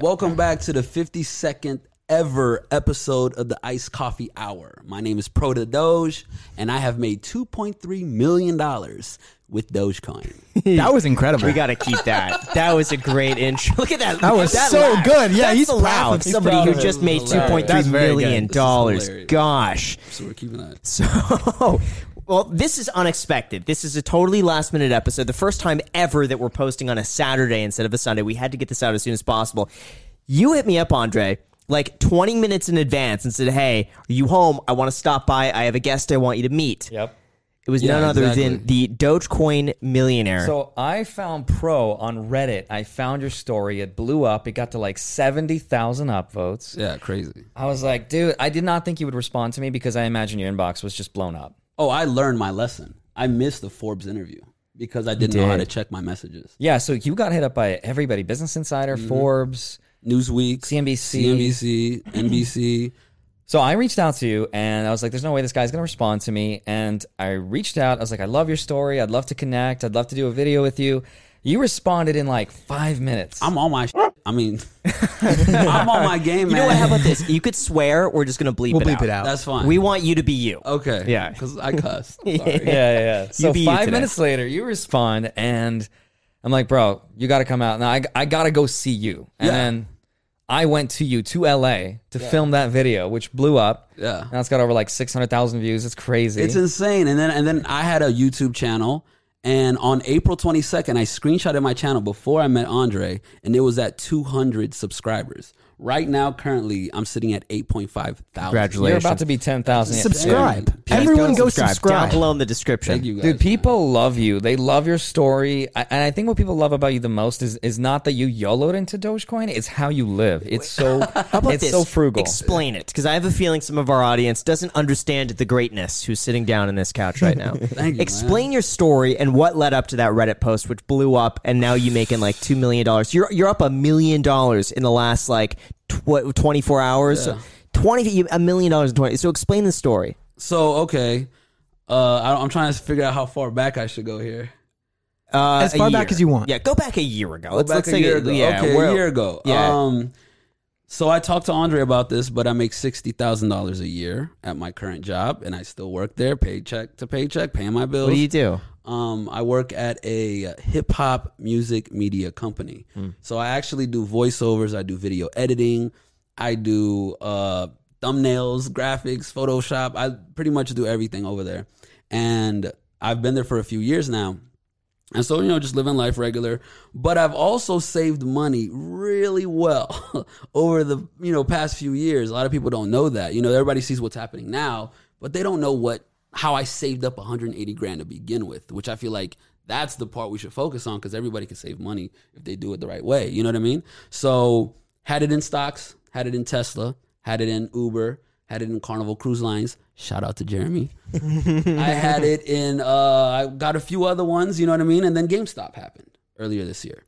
Welcome back to the 52nd ever episode of the Iced Coffee Hour. My name is ProTheDoge, and I have made $2.3 million with Dogecoin. That was incredible. We got to keep that. That was a great intro. Look at that. That was so laugh. good. Yeah, That's he's the proud laugh of- of somebody proud who of just made was two hilarious. point That's three very million good. This is dollars. Gosh. So we're keeping that. So, well, this is unexpected. This is a totally last minute episode. The first time ever that we're posting on a Saturday instead of a Sunday. We had to get this out as soon as possible. You hit me up, Andrei, like 20 minutes in advance and said, Hey, are you home? I want to stop by. I have a guest I want you to meet. Yep. It was Yeah, none other exactly. than the Dogecoin millionaire. So I found Pro on Reddit. I found your story. It blew up. It got to like 70,000 upvotes. Yeah, crazy. I was like, dude, I did not think you would respond to me because I imagine your inbox was just blown up. Oh, I learned my lesson. I missed the Forbes interview because I didn't know how to did. check my messages. Yeah, so you got hit up by everybody Business Insider, Mm-hmm. Forbes. Newsweek, CNBC. CNBC, NBC. So I reached out to you and I was like, there's no way this guy's going to respond to me. And I reached out. I was like, I love your story. I'd love to connect. I'd love to do a video with you. You responded in like five minutes. I'm on my. I mean, I'm on my game, man. you man. know what? How about this? You could swear. We're just going to bleep, We'll it, bleep out. it out. That's fine. We want you to be you. okay. Yeah. because I cussed. Sorry. yeah, yeah, yeah. So be you five today. minutes later, you respond, and I'm like, bro, you got to come out. Now I, I got to go see you. And Yeah. then I went to you to LA to film that video, which blew up. Yeah. Now it's got over like 600,000 views. It's crazy. It's insane. And then and then I had a YouTube channel. And on April 22nd, I screenshotted my channel before I met Andrei, and it was at 200 subscribers. Right now, currently, I'm sitting at 8.5 thousand. Congratulations. You're about to be 10,000. subscribe. Yeah. Everyone go Down subscribe. Down below in the description. Thank you guys. Dude, people love you. They love your story. I, and I think what people love about you the most is is not that you YOLO'd into Dogecoin, it's how you live. It's so How about it's this? so frugal. Explain it, because I have a feeling some of our audience doesn't understand the greatness who's sitting down in this couch right now. Thank you, Explain your story and what led up to that Reddit post, which blew up, and now you making like two million dollars. You're you're up a million dollars in the last like tw- twenty four hours. Yeah. Twenty a million dollars in twenty. So explain the story. So, okay. Uh, I, I'm trying to figure out how far back I should go here. Uh, As far back as you want. Yeah, go back a year ago. Go let's back let's a say year it- ago. Yeah, okay, we're- a year ago. Yeah. Um, so I talked to Andrei about this, but I make sixty thousand dollars a year at my current job, and I still work there, paycheck to paycheck, paying my bills. What do you do? Um, I work at a hip hop music media company. So I actually do voiceovers, I do video editing, I do uh, thumbnails, graphics, Photoshop. I pretty much do everything over there. And I've been there for a few years now. And so, you know, just living life regular. But I've also saved money really well over the, you know, past few years. A lot of people don't know that. You know, everybody sees what's happening now, but they don't know what how I saved up 180 grand to begin with, which I feel like that's the part we should focus on because everybody can save money if they do it the right way. You know what I mean? So had it in stocks, had it in Tesla, had it in Uber, had it in Carnival Cruise Lines. Shout out to Jeremy. I had it in uh I got a few other ones, you know what I mean? And then GameStop happened earlier this year.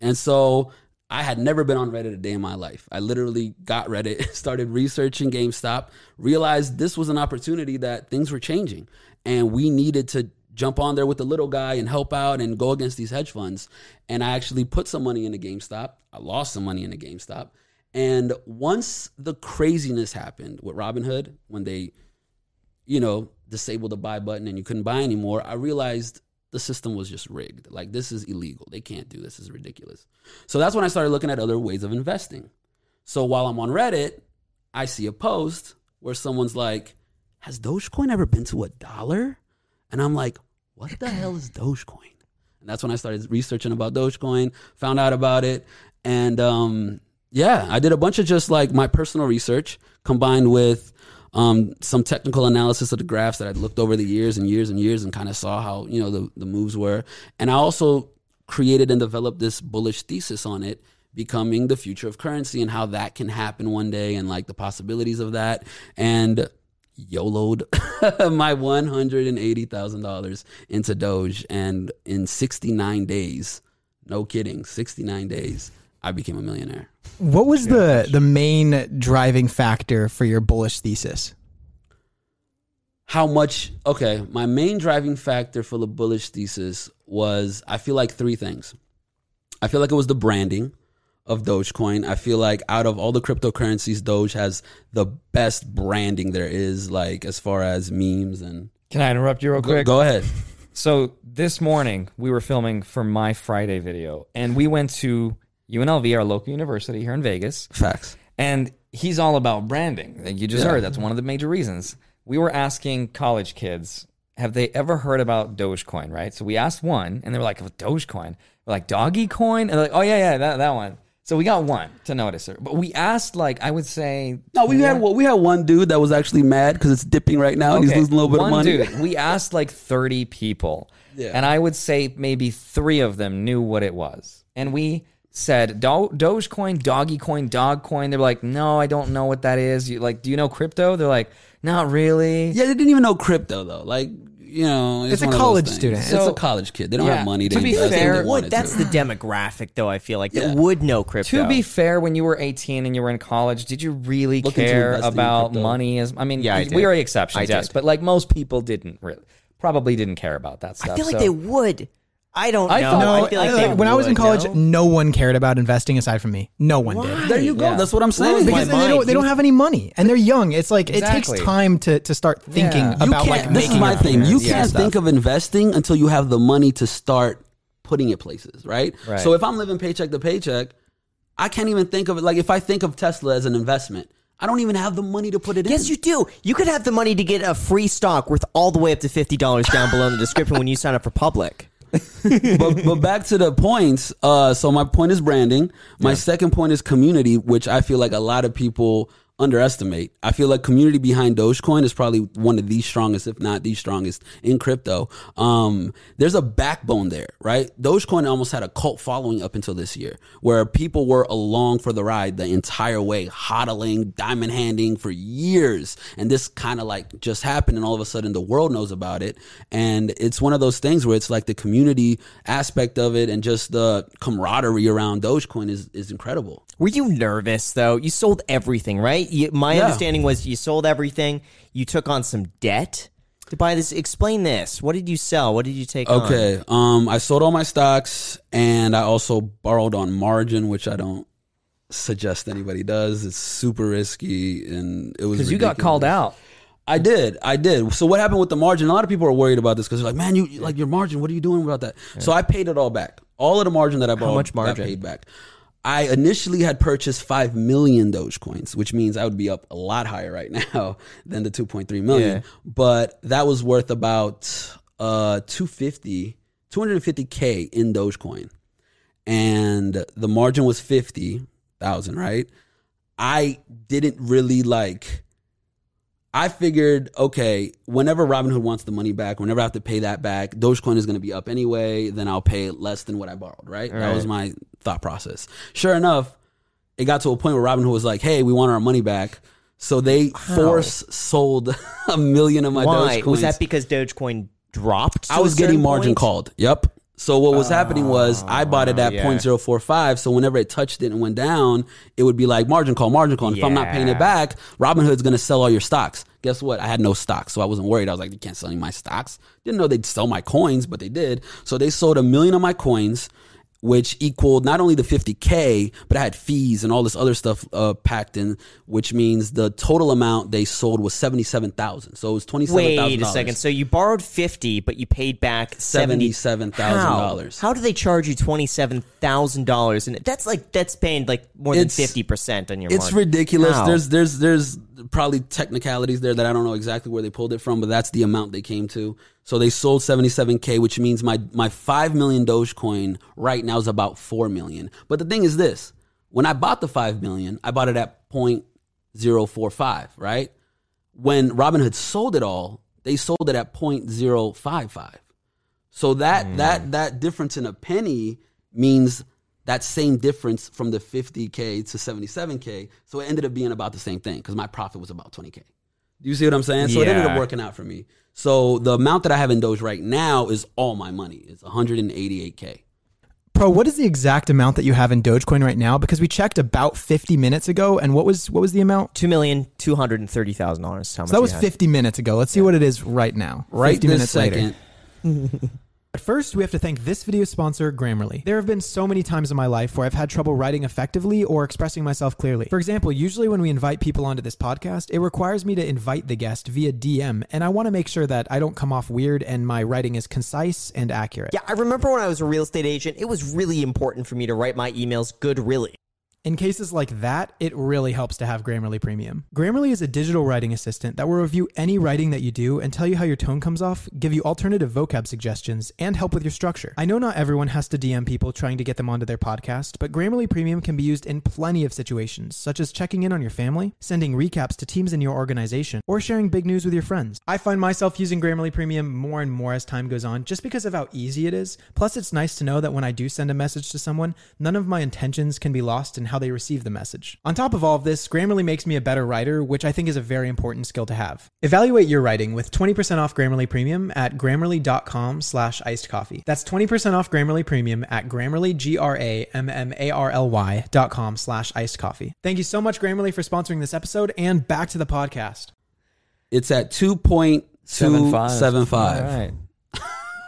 And so I had never been on Reddit a day in my life. I literally got Reddit, started researching GameStop, realized this was an opportunity that things were changing and we needed to jump on there with the little guy and help out and go against these hedge funds. And I actually put some money into GameStop. I lost some money into GameStop. And once the craziness happened with Robinhood, when they you know, disabled the buy button and you couldn't buy anymore, I realized the system was just rigged. Like this is illegal. They can't do this. This is ridiculous. So that's when I started looking at other ways of investing. So while I'm on Reddit, I see a post where someone's like, "Has Dogecoin ever been to a dollar?" And I'm like, "What the hell is Dogecoin?" And that's when I started researching about Dogecoin, found out about it, and um, yeah, I did a bunch of just like my personal research combined with um, some technical analysis of the graphs that I'd looked over the years and years and years and kind of saw how you know the, the moves were. And I also created and developed this bullish thesis on it becoming the future of currency and how that can happen one day and like the possibilities of that. And YOLO'd my $180,000 into Doge. And in 69 days, no kidding, 69 days, I became a millionaire. What was the the main driving factor for your bullish thesis? how much okay my main driving factor for the bullish thesis was i feel like three things i feel like it was the branding of Dogecoin. I feel like out of all the cryptocurrencies, Doge has the best branding there is, like as far as memes and. Can I interrupt you real Go, quick? go ahead. So this morning we were filming for my Friday video, and we went to UNLV, our local university here in Vegas, Facts. and he's all about branding. Like You just Yeah. heard that's one of the major reasons. We were asking college kids, have they ever heard about Dogecoin? Right. So we asked one, and they were like, oh, Dogecoin. We're like Doggy Coin, and they're like, oh yeah, yeah, that that one. So we got one to notice it, but we asked like I would say No, we had well, we had one dude that was actually mad because it's dipping right now and he's losing a little bit one of money. Dude, we asked like 30 people. Yeah. And I would say maybe three of them knew what it was. And we said Do- Dogecoin, Doggy Coin, Dog Coin. They're like, no, I don't know what that is. You like, do you know crypto? They're like, not really. Yeah, they didn't even know crypto though. Like you know, it's, It's a one of those college student. it's a college kid. They don't Yeah, have money. to be fair- they wanted that's to. the demographic though? I feel like that Yeah. would know crypto. To be fair, when you were 18 and you were in college, did you really care about money? As I mean, Yeah, I we are exceptions, I yes, did. but like most people didn't really, probably didn't care about that stuff. I feel like so- they would. I don't I know. thought- No, I feel like I- they like, when I was in college, no? no one cared about investing aside from me. No one did. There you go. Yeah. That's what I'm saying. Blows my Because they don't, they don't have any money and they're young. It's like it takes time to, to start thinking Yeah. About you like can't, this is making my a thing. You yeah, can't stuff. think of investing until you have the money to start putting it places, right? Right. So if I'm living paycheck to paycheck, I can't even think of it. Like if I think of Tesla as an investment, I don't even have the money to put it in. Yes, you do. You could have the money to get a free stock worth all the way up to fifty dollars down below in the description when you sign up for public. But, but back to the points. Uh, so my point is branding. My second point is community, which I feel like a lot of people underestimate. I feel like community behind Dogecoin is probably one of the strongest, if not the strongest, in crypto. Um, there's a backbone there, right? Dogecoin almost had a cult following up until this year, where people were along for the ride the entire way, hodling, diamond handing for years, and this kind of like just happened, and all of a sudden the world knows about it, and it's one of those things where it's like the community aspect of it and just the camaraderie around Dogecoin is is incredible. Were you nervous though? You sold everything, right? You, my Yeah. understanding was you sold everything. You took on some debt to buy this. Explain this. What did you sell? What did you take on? Okay. Um, I sold all my stocks and I also borrowed on margin, which I don't suggest anybody does. It's super risky and it was because you got called out. I did. I did. So what happened with the margin? A lot of people are worried about this because they're like, man, you like your margin. What are you doing about that? So I paid it all back. All of the margin that I borrowed How much margin? paid back. I initially had purchased 5 million Dogecoins, which means I would be up a lot higher right now than the 2.3 million. Yeah. But that was worth about uh 250 250k in Dogecoin. And the margin was 50,000, right? I didn't really like I figured, okay, whenever Robinhood wants the money back, whenever I have to pay that back, Dogecoin is going to be up anyway. Then I'll pay less than what I borrowed, right? That was my thought process. Sure enough, it got to a point where Robinhood was like, "Hey, we want our money back," so they force sold a million of my Why Dogecoins. was that? Because Dogecoin dropped. I was getting margin point? called. Yep. So what was happening was I bought it at ah, yeah. 0.045. So whenever it touched it and went down, it would be like margin call, margin call. And if I'm not paying it back, Robinhood's going to sell all your stocks. Guess what? I had no stocks, so I wasn't worried. I was like, you can't sell any of my stocks. Didn't know they'd sell my coins, but they did. So they sold a million of my coins. Which equaled not only the 50k, but I had fees and all this other stuff uh, packed in, which means the total amount they sold was 77,000. So it was 27,000. Wait a second. So you borrowed fifty, but you paid back seventy $77,000. How? How do they charge you twenty seven thousand dollars? And that's like that's paying like more than It's- fifty percent on your. It's ridiculous. How? There's there's there's probably technicalities there that I don't know exactly where they pulled it from, but that's the amount they came to. So they sold 77k, which means my my 5 million Dogecoin right now is about 4 million. But the thing is this, when I bought the 5 million, I bought it at 0.045, right? When Robinhood sold it all, they sold it at 0.055. So that that hmm. that difference in a penny means that same difference from the 50k to 77k. So it ended up being about the same thing because my profit was about 20k. Do you see what I'm saying? So it ended up working out for me. So the amount that I have in Doge right now is all my money. It's 188k. Pro, what is the exact amount that you have in Dogecoin right now? Because we checked about 50 minutes ago, and what was what was the amount? two million two hundred and thirty thousand dollars. How So that was 50 minutes ago. Let's see what it is right now. Right 50 this minutes later. But first, we have to thank this video sponsor, Grammarly. There have been so many times in my life where I've had trouble writing effectively or expressing myself clearly. For example, usually when we invite people onto this podcast, it requires me to invite the guest via DM, and I want to make sure that I don't come off weird and my writing is concise and accurate. Yeah, I remember when I was a real estate agent, it was really important for me to write my emails good, really. In cases like that, it really helps to have Grammarly Premium. Grammarly is a digital writing assistant that will review any writing that you do and tell you how your tone comes off, give you alternative vocab suggestions, and help with your structure. I know not everyone has to DM people trying to get them onto their podcast, but Grammarly Premium can be used in plenty of situations, such as checking in on your family, sending recaps to teams in your organization, or sharing big news with your friends. I find myself using Grammarly Premium more and more as time goes on just because of how easy it is. Plus, it's nice to know that when I do send a message to someone, none of my intentions can be lost in how they receive the message. On top of all of this, Grammarly makes me a better writer, which I think is a very important skill to have. Evaluate your writing with 20% off Grammarly Premium at grammarly.com slash iced coffee. That's 20% off Grammarly Premium at grammarly, G-R-A-M-M-A-R-L-Y dot com slash iced coffee. Thank you so much, Grammarly, for sponsoring this episode, and back to the podcast. It's at two point two seven All five.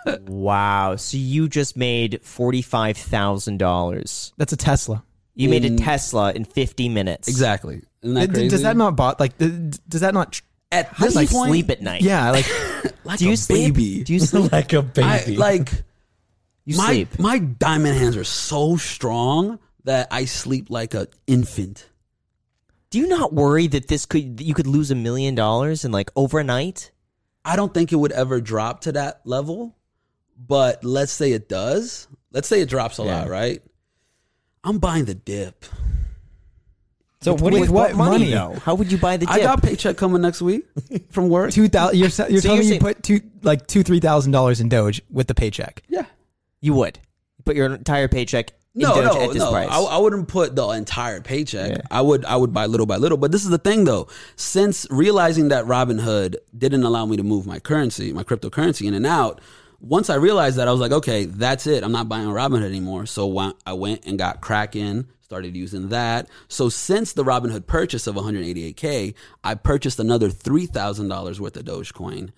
Wow. So you just made $45,000. That's a Tesla. You made a In- Tesla in 50 minutes. Exactly. Isn't that D- crazy? Does that not bot like? d- Does that not? Tr- at How this do you point? sleep at night? yeah, like like Do you a sleep? baby. Do you sleep? like a I, like You my sleep. my diamond hands are so strong that I sleep like an infant. Do you not worry that this could that you could lose a million dollars in like overnight? I don't think it would ever drop to that level, but let's say it does. Let's say it drops a Yeah. lot, right? I'm buying the dip. So what with what money? though? How would you buy the dip? I got paycheck coming next week from work. two thousand. You're you're So telling you're me you put two like two three thousand dollars in Doge with the paycheck. Yeah. you would put your entire paycheck in No, Doge no, at this no. price. I, I wouldn't put the entire paycheck. Yeah. I would, I would buy little by little. But this is the thing, though. Since realizing that Robinhood didn't allow me to move my currency, my cryptocurrency in and out, once I realized that, I was like, okay, that's it. I'm not buying Robinhood anymore. So I went and got Kraken, started using that. So since the Robinhood purchase of 188k, I purchased another three thousand dollars worth of Dogecoin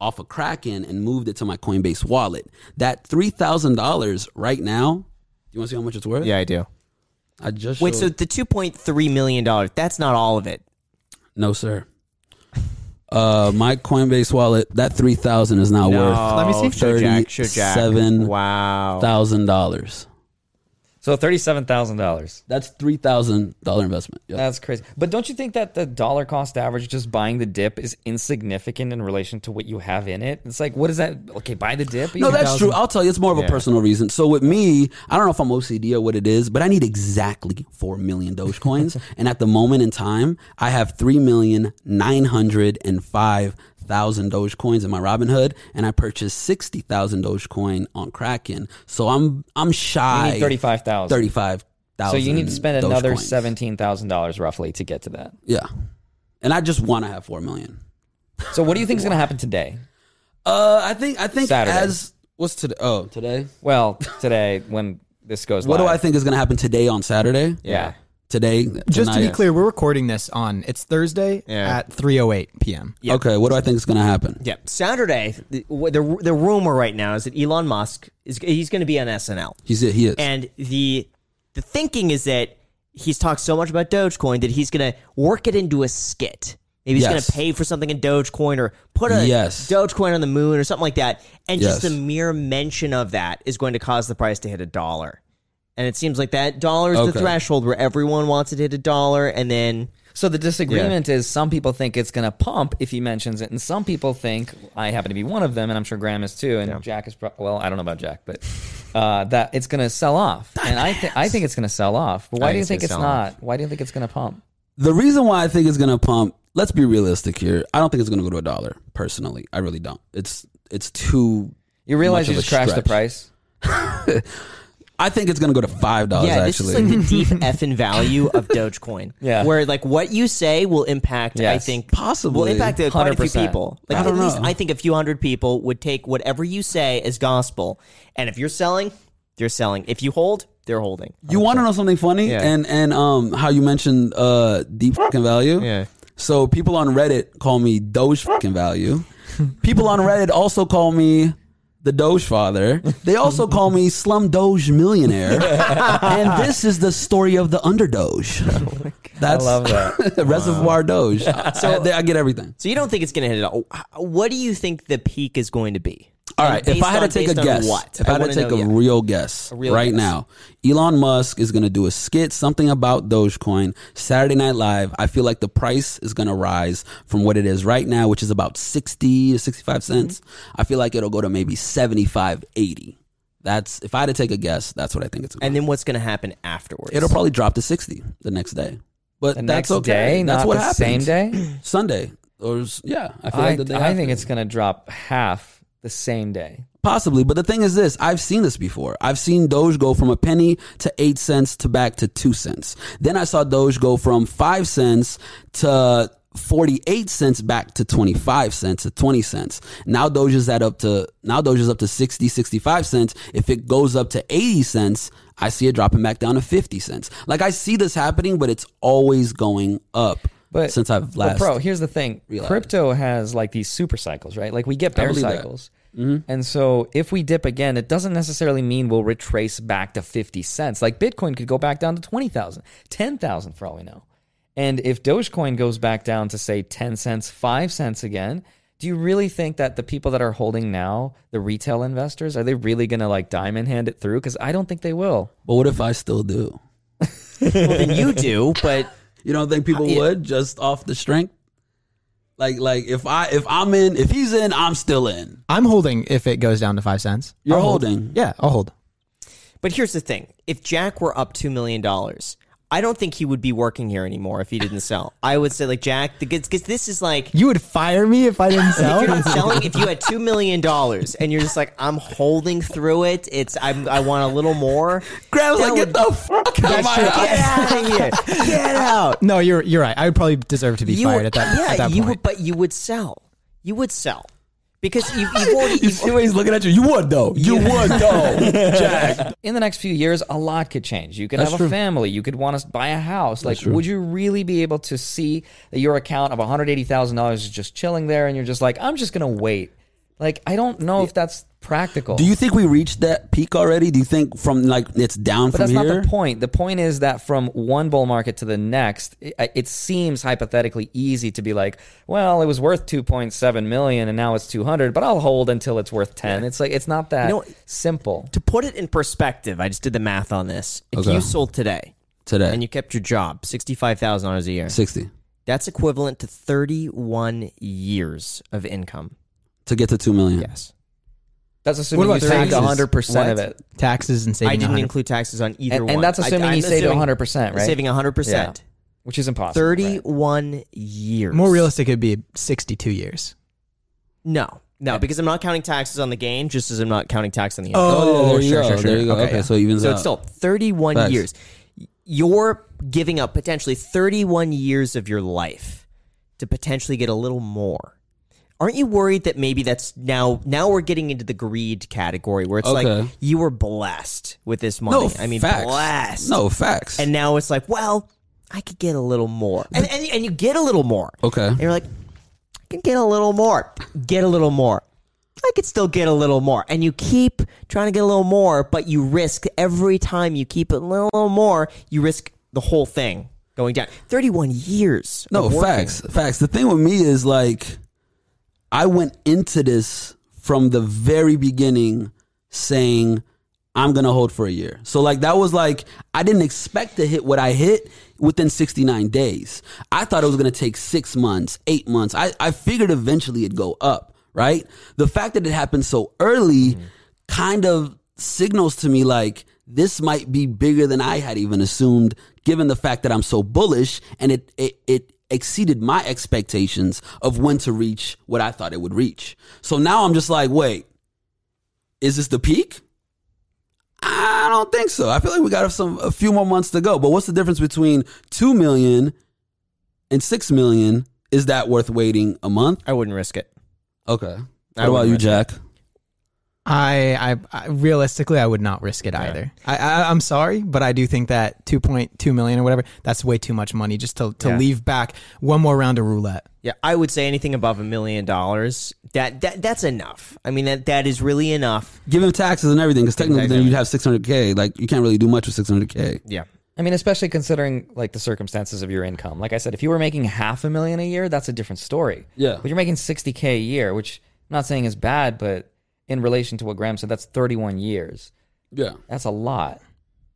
off of Kraken and moved it to my Coinbase wallet. That three thousand dollars right now. Do you want to see how much it's worth? yeah, I do. I just Wait, so the two point three million dollars, that's not all of it. no, sir. Uh, my Coinbase wallet that three thousand is now worth Let me see. Show Jack, show Jack. Thirty-seven Wow. thousand dollars. So thirty-seven thousand dollars. That's three thousand dollar investment. Yep. That's crazy. But don't you think that the dollar cost average just buying the dip is insignificant in relation to what you have in it? It's like, what is that? Okay, buy the dip. No, that's true. I'll tell you, it's more of a Yeah. personal reason. So with me, I don't know if I'm OCD or what it is, but I need exactly four million Dogecoins, and at the moment in time, I have three million nine hundred and five thousand Dogecoins in my Robinhood, and I purchased sixty thousand Dogecoin on Kraken. So I'm I'm shy. You need thirty-five thousand. Thirty-five So you need to spend another seventeen thousand dollars roughly to get to that. Yeah, and I just want to have four million. So what do you think is going to happen today? Uh, I think I think Saturday. as what's today? Oh, today. Well, today when this goes What do. I think is going to happen today on Saturday? Yeah. Today, Just to be clear, we're recording this on it's Thursday Yeah. at three oh eight p.m. Yeah. Okay, what do I think is going to happen? Yeah, Saturday. The, the the rumor right now is that Elon Musk is he's going to be on SNL, He's. He is. and the the thinking is that he's talked so much about Dogecoin that he's going to work it into a skit. Maybe he's going Yes. to pay for something in Dogecoin or put a Yes. Dogecoin on the moon or something like that. And just Yes. the mere mention of that is going to cause the price to hit a dollar. And it seems like that dollar is the Okay. threshold where everyone wants it to hit a dollar, and then So the disagreement is some people think it's going to pump if he mentions it, and some people think I happen to be one of them, and I'm sure Graham is too, and Jack is pro- well, I don't know about Jack, but uh, that it's going to sell off, and I think I think it's going to sell off. But why I do you think think it's it's gonna sell not? Why do you think it's going to pump? the reason why I think it's going to pump. Let's be realistic here. I don't think it's going to go to a dollar. Personally, I really don't. It's it's too. You realize much you of just a crashed the stretch. price. I think it's going to go to five dollars. yeah, this actually, is like the deep effing value of Dogecoin. Yeah. where like what you say will impact. I think Possibly. will impact uh, quite a few 100%. people. Like I don't at least know. I think a few hundred people would take whatever you say as gospel, and if you're selling, they're selling. If you hold, they're holding. you want to know something funny? Yeah. And and um, how you mentioned uh deep fucking value. Yeah. So people on Reddit call me Doge fucking value. people on Reddit also call me the Doge father. They also call me Slum Doge Millionaire. and this is the story of the underdoge. Oh That's I love that. Reservoir Doge. So I, I get everything. So you don't think it's going to hit it all? What do you think the peak is going to be? All And right, if I had on- to take a guess, what? if I, had wanna take know, a yeah. real guess real right guess. now, Elon Musk is going to do a skit, something about Dogecoin, Saturday Night Live. I feel like the price is going to rise from what it is right now, which is about 60 to 65 cents. Mm-hmm. I feel like it'll go to maybe 75, 80. That's, if I had to take a guess, that's what I think it's going to and then what's going to happen afterwards? It'll probably drop to 60 the next day. But The that's next okay. day, that's not what the happens. same day. Sunday. Or, s- yeah. I feel I, like the day I think it's gonna drop half the same day. Possibly, but the thing is this: I've seen this before. I've seen Doge go from a penny to eight cents to back to two cents. Then I saw Doge go from five cents to forty-eight cents back to twenty-five cents to twenty cents. Now Doge is at up to now Doge is up to 60, 65 cents. If it goes up to eighty cents, I see it dropping back down to fifty cents. Like I see this happening, but it's always going up. But since I've but last, bro, here's the thing: realized. crypto has like these super cycles, right? Like we get bear cycles, mm-hmm. and so if we dip again, it doesn't necessarily mean we'll retrace back to fifty cents. Like Bitcoin could go back down to 20,000, 10,000 for all we know. And if Dogecoin goes back down to say ten cents, five cents again. Do you really think that the people that are holding now, the retail investors, are they really going to like diamond hand it through? Because I don't think they will. but what if I still do? well, then you do, but You don't think people yeah. would just off the strength? Like like if I if I'm in if he's in I'm still in. I'm holding if it goes down to five cents. You're I'll hold. holding. Yeah, I'll hold. but here's the thing: if Jack were up two million dollars, I don't think he would be working here anymore if he didn't sell. I would say like Jack, because this is like You would fire me if I didn't if sell. you're not selling, if you had two million dollars and you're just like, I'm holding through it. It's I'm, I want a little more. That like, would- get the fuck out of my Get out of here! Get out! no, you're you're right. I would probably deserve to be You fired would- at that. yeah, at that you point. would, but you would sell. You would sell because you, you've already. You see what he's looking at you? You would though. You would though. Jack. in the next few years, a lot could change. You could That's have true. a family. You could want to buy a house. Like, would you really be able to see that your account of one hundred eighty thousand dollars is just chilling there, and you're just like, I'm just gonna wait? Like, I don't know if that's practical. Do you think we reached that peak already? Do you think from like it's down But from that's here? not the point. The point is that from one bull market to the next, it, it seems hypothetically easy to be like, well, it was worth 2.7 million and now it's 200, but I'll hold until it's worth 10. It's like it's not that You know- simple. to put it in perspective, I just did the math on this. If Okay. you sold today Today. and you kept your job, sixty five thousand dollars a year, Sixty. that's equivalent to thirty one years of income. To get to two million. Yes. That's assuming you about saved 100% of it. taxes and saving. I didn't 100. include taxes on either And, one. and that's assuming I'm you saved assuming 100%, right? Saving hundred percent. Which is impossible. Thirty right? one years. More realistic, it'd be sixty-two years. No, no, because I'm not counting taxes on the gain, just as I'm not counting tax on the Oh, income. Oh, yeah, there you sure, go. sure, sure. There you go. Okay, Okay, yeah. so it evens So out. it's still 31 Facts. years. You're giving up potentially 31 years of your life to potentially get a little more. Aren't you worried that maybe that's now now we're getting into the greed category where it's Okay. like you were blessed with this money. no, I mean facts. blessed. No facts. And now it's like, well, I could get a little more. And and, and you get a little more. okay. And you're like, I can get a little more. Get a little more. I could still get a little more. And you keep trying to get a little more, but you risk every time you keep a little more, you risk the whole thing going down. 31 years. No, of working. facts. Facts. The thing with me is like I went into this from the very beginning saying I'm going to hold for a year. So like that was like I didn't expect to hit what I hit within 69 days. I thought it was going to take 6 months, 8 months. I I figured eventually it'd go up, right? The fact that it happened so early mm-hmm. kind of signals to me like this might be bigger than I had even assumed, given the fact that I'm so bullish and it it, it exceeded my expectations of when to reach what I thought it would reach. So now I'm just like, wait, is this the peak? I don't think so. I feel like we got some a few more months to go. But what's the difference between two million and six million? Is that worth waiting a month? I wouldn't risk it. Okay. What about you, Jack? I, I, I realistically, I would not risk it either. I, I, I'm sorry, but I do think that 2.2 million or whatever, that's way too much money just to, to Yeah. leave back one more round of roulette. Yeah, I would say anything above a million dollars. That that that's enough. I mean that that is really enough. Give him taxes and everything, because technically then you'd have 600k. Like you can't really do much with 600k. Yeah. I mean, especially considering like the circumstances of your income. Like I said, if you were making half a million a year, that's a different story. Yeah. But you're making 60K a year, which I'm not saying is bad, but in relation to what Graham said, that's 31 years. Yeah. That's a lot.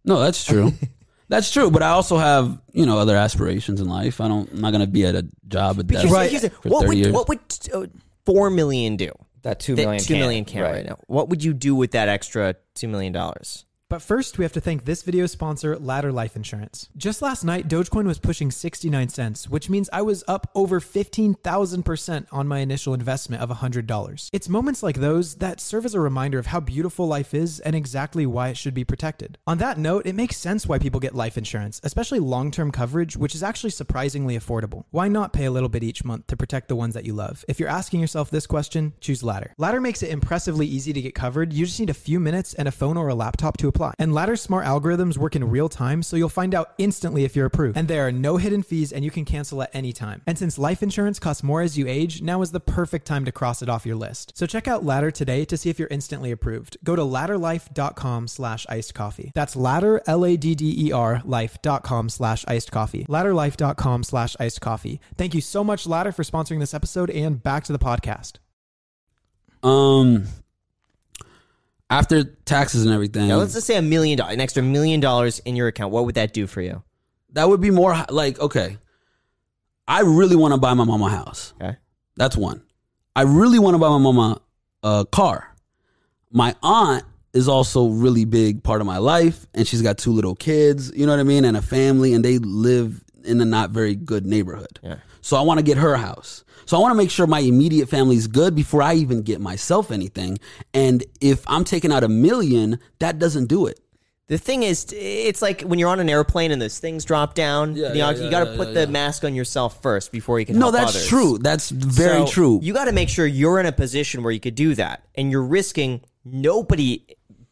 No, that's true. that's true. But I also have you know other aspirations in life. I don't. I'm not gonna be at a job at that. Right. here's the- for what would years. what would uh, four million do? That two That two can't, million can't right. now. What would you do with that extra two million dollars? But first, we have to thank this video sponsor, Ladder Life Insurance. Just last night, Dogecoin was pushing 69 cents, which means I was up over 15,000% on my initial investment of $100. It's moments like those that serve as a reminder of how beautiful life is and exactly why it should be protected. On that note, it makes sense why people get life insurance, especially long term coverage, which is actually surprisingly affordable. Why not pay a little bit each month to protect the ones that you love? If you're asking yourself this question, choose Ladder. Ladder makes it impressively easy to get covered. You just need a few minutes and a phone or a laptop to apply. And Ladder's smart algorithms work in real time, so you'll find out instantly if you're approved. And there are no hidden fees, and you can cancel at any time. And since life insurance costs more as you age, now is the perfect time to cross it off your list. So check out Ladder today to see if you're instantly approved. Go to ladderlife.com slash iced coffee. That's ladder, L-A-D-D-E-R, life.com slash iced coffee. Ladderlife.com slash iced coffee. Thank you so much, Ladder, for sponsoring this episode, and back to the podcast. Um, after taxes and everything, Now let's just say a million dollars, an extra million dollars in your account. What would that do for you? that would be more like okay. I really want to buy my mama a house. Okay. That's one. I really want to buy my mama a car. My aunt is also really big part of my life, and she's got two little kids. You know what I mean, and a family, and they live in a not very good neighborhood. Yeah. So I want to get her a house. So I want to make sure my immediate family's good before I even get myself anything. And if I'm taking out a million, that doesn't do it. The thing is, it's like when you're on an airplane and those things drop down. Yeah, the yeah, you got to put the mask on yourself first before you can No, that's others. true. That's very So true. You got to make sure you're in a position where you could do that, and you're risking nobody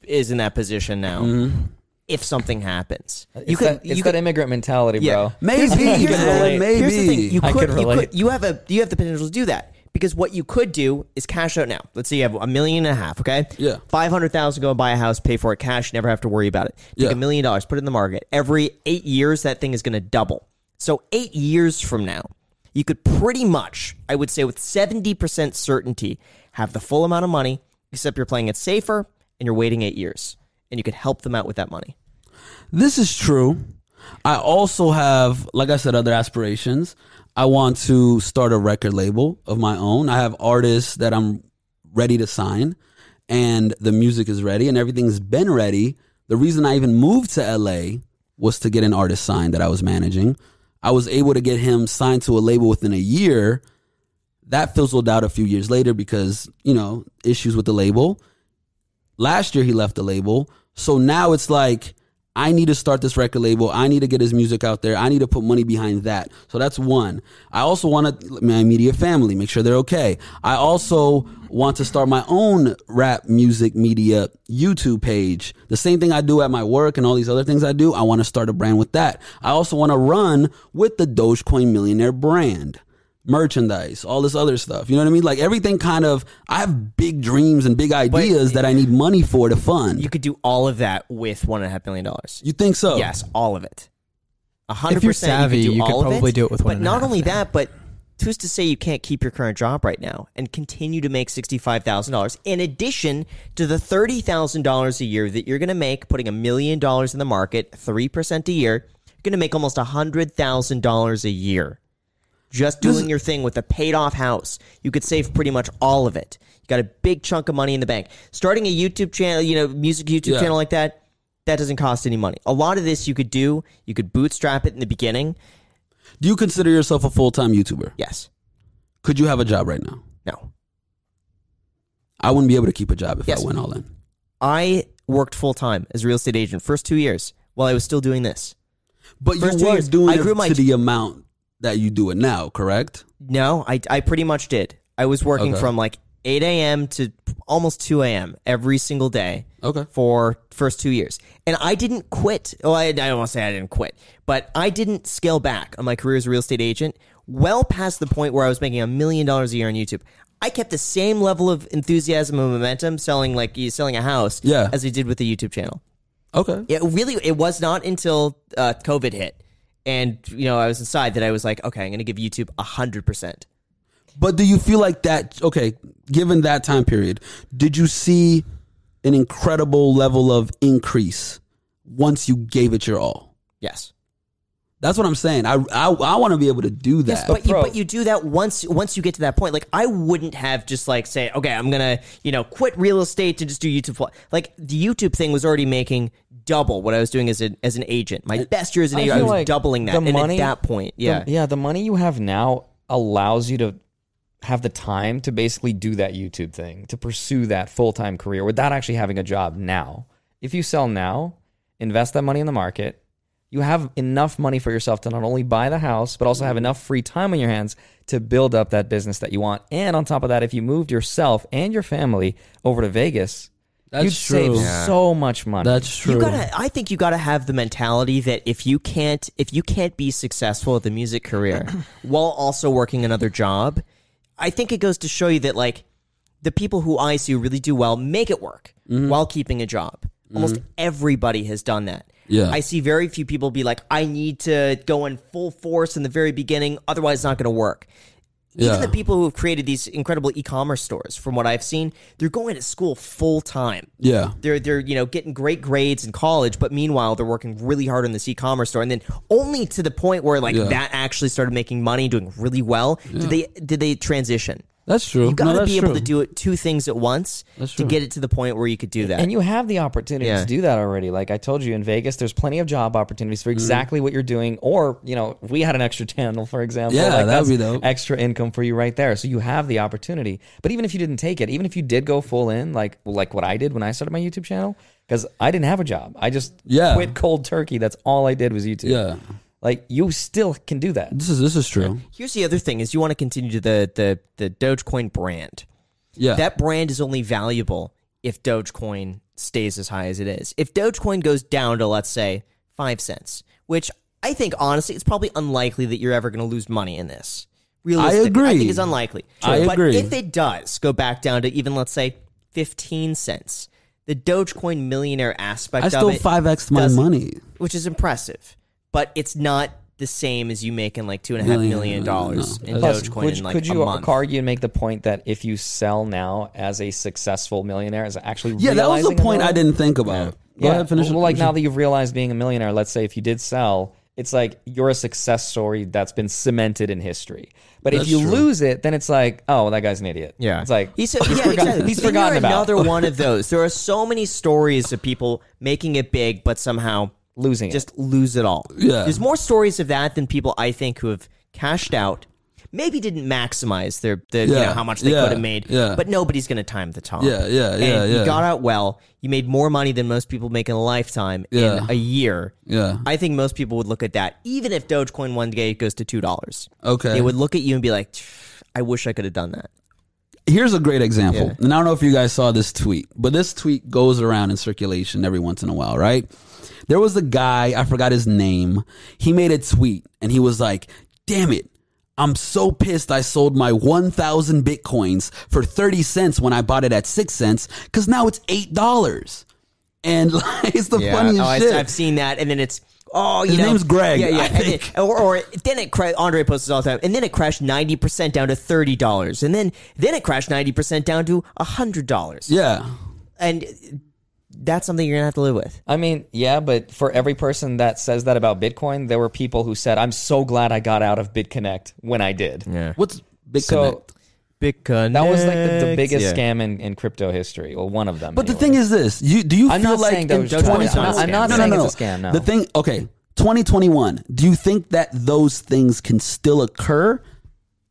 is in that position now. Mm-hmm. If something happens, It's you could that, it's you that could immigrant mentality, Yeah. bro. maybe, here's the man, thing. maybe. Here's the thing. You I could, you could, you have a, you have the potential to do that because what you could do is cash out now. Let's say you have a million and a half. Okay. Yeah. Five hundred thousand. Go and buy a house, pay for it cash. Never have to worry about it. Take Yeah. a million dollars, put it in the market. Every eight years, that thing is going to double. So eight years from now, you could pretty much, I would say, with seventy percent certainty, have the full amount of money. Except you're playing it safer and you're waiting eight years, and you could help them out with that money. This is true. I also have, like I said, other aspirations. I want to start a record label of my own. I have artists that I'm ready to sign, and the music is ready, and everything's been ready. The reason I even moved to LA was to get an artist signed that I was managing. I was able to get him signed to a label within a year. That fizzled out a few years later because, you know, issues with the label. Last year he left the label. So now it's like I need to start this record label. I need to get his music out there. I need to put money behind that. So that's one. I also want to my media family, make sure they're okay. I also want to start my own rap music media YouTube page. The same thing I do at my work and all these other things I do. I want to start a brand with that. I also want to run with the Dogecoin Millionaire brand merchandise, all this other stuff. You know what I mean? Like everything kind of, I have big dreams and big ideas that I need money for to fund. You could do all of that with one and a half million dollars. You think so? Yes, all of it. A hundred If you're percent. savvy, you could, do you could all of probably it, do it with But one and a not half, only yeah. that, but who's to say you can't keep your current job right now and continue to make sixty-five thousand dollars in addition to the thirty thousand dollars a year that you're going to make putting a million dollars in the market, three percent a year. You're going to make almost a hundred thousand dollars a year just doing your thing with a paid off house. You could save pretty much all of it. You got a big chunk of money in the bank. Starting a YouTube channel, you know, music YouTube Yeah. channel like that, that doesn't cost any money. A lot of this you could do. You could bootstrap it in the beginning. Do you consider yourself a full time YouTuber? Yes. Could you have a job right now? No. I wouldn't be able to keep a job if Yes. I went all in. I worked full time as a real estate agent first two years while I was still doing this. But First you were years, doing I it grew my- to the amount that you do it now, correct? No, I, I pretty much did. I was working Okay. from like 8 a.m. to almost 2 a.m. every single day. Okay. For first two years, and I didn't quit. Oh, I, I don't want to say I didn't quit, but I didn't scale back on my career as a real estate agent. Well past the point where I was making a million dollars a year on YouTube. I kept the same level of enthusiasm and momentum selling like you selling a house Yeah. as I did with the YouTube channel. Okay. It really it was not until uh, COVID hit and you know I was inside that I was like, okay, I'm going to give YouTube a hundred percent. But do you feel like that? Okay, given that time period, did you see an incredible level of increase once you gave it your all? Yes, That's what I'm saying. I I, I want to be able to do that. but you but you do that once once you get to that point. Like I wouldn't have just like say, okay, I'm gonna you know quit real estate to just do YouTube. Like the YouTube thing was already making double what I was doing as an as an agent. My best year as an I agent, I, was like doubling that. the and money- at that point, The- yeah, yeah. The money you have now allows you to have the time to basically do that YouTube thing, to pursue that full time career without actually having a job now. If you sell now, invest that money in the market, you have enough money for yourself to not only buy the house, but also have mm-hmm. enough free time on your hands to build up that business that you want. And on top of that, if you moved yourself and your family over to Vegas, That's you'd save true. so much money. That's true. You gotta. I think you gotta have the mentality that if you can't, if you can't be successful at the music career while also working another job, I think it goes to show you that like the people who I see who really do well make it work Mm-hmm. while keeping a job. Almost everybody has done that. Yeah. I see very few people be like, I need to go in full force in the very beginning, otherwise it's not going to work. Even Yeah. the people who have created these incredible e-commerce stores, from what I've seen, they're going to school full time yeah. they're they're you know getting great grades in college, but meanwhile they're working really hard on this e-commerce store, and then only to the point where like Yeah. that actually started making money, doing really well. Did they did they transition? That's true. You gotta No, that's be able true. to do it two things at once That's to true. get it to the point where you could do that. And you have the opportunity Yeah. to do that already. Like I told you in Vegas, there's plenty of job opportunities Mm-hmm. for exactly what you're doing. Or, you know, if we had an extra channel, for example. Yeah, like that'd that's be dope. Extra income for you right there. So you have the opportunity. But even if you didn't take it, even if you did go full in, like like what I did when I started my YouTube channel, because I didn't have a job. I just Yeah. quit cold turkey. That's all I did was YouTube. Yeah. Like you still can do that. This is this is true. Here's the other thing: is you want to continue to the the the Dogecoin brand. Yeah. That brand is only valuable if Dogecoin stays as high as it is. If Dogecoin goes down to let's say five cents, which I think honestly it's probably unlikely that you're ever going to lose money in this. Realistically, I agree. I think it's unlikely. I but agree. if it does go back down to even let's say fifteen cents, the Dogecoin millionaire aspect I still it five x my money. which is impressive, but it's not the same as you making like two and a half Million, million dollars no. in Plus, Dogecoin could, in like could a you month. argue and make the point that if you sell now as a successful millionaire, is actually Yeah, that was the a point I didn't think about. Go yeah, ahead, finish. well, like now that you've realized being a millionaire, let's say if you did sell, it's like you're a success story that's been cemented in history. But if you true. lose it, then it's like, oh, well, that guy's an idiot. Yeah, it's like he's, yeah, forgot- exactly. he's forgotten you're about another one of those. There are so many stories of people making it big, but somehow losing just lose it all. Yeah. there's more stories of that than people I think who have cashed out. Maybe didn't maximize their, the, you Yeah, know, how much they yeah, could have made, yeah. but nobody's going to time the top. Yeah, yeah, and yeah, You yeah. got out well. You made more money than most people make in a lifetime Yeah. in a year. Yeah. I think most people would look at that, even if Dogecoin one day goes to two dollars. Okay. they would look at you and be like, "I wish I could have done that." Here's a great example. And I don't know if you guys saw this tweet, but this tweet goes around in circulation every once in a while, right? There was a guy, I forgot his name. He made a tweet and he was like, damn it. I'm so pissed I sold my 1,000 bitcoins for 30 cents when I bought it at 6 cents because now it's $8. And like, it's the funniest oh, shit. I've seen that, and then it's oh, you His know, name's Greg, Yeah, yeah, I and then- or, or then it cra- Andrei posts all the time, and then it crashed ninety percent down to thirty dollars, and then then it crashed ninety percent down to hundred dollars, yeah. and that's something you're gonna have to live with. I mean, yeah, but for every person that says that about Bitcoin, there were people who said, "I'm so glad I got out of BitConnect when I did." Yeah, What's BitConnect? So BitConnect. that was like the, the biggest scam in, in crypto history. Well, one of them. But the thing is this: you do you I'm feel not like saying in 2020 I'm not- I'm not no, saying no, no. it's a scam, no. The thing, okay, 2021. Do you think that those things can still occur,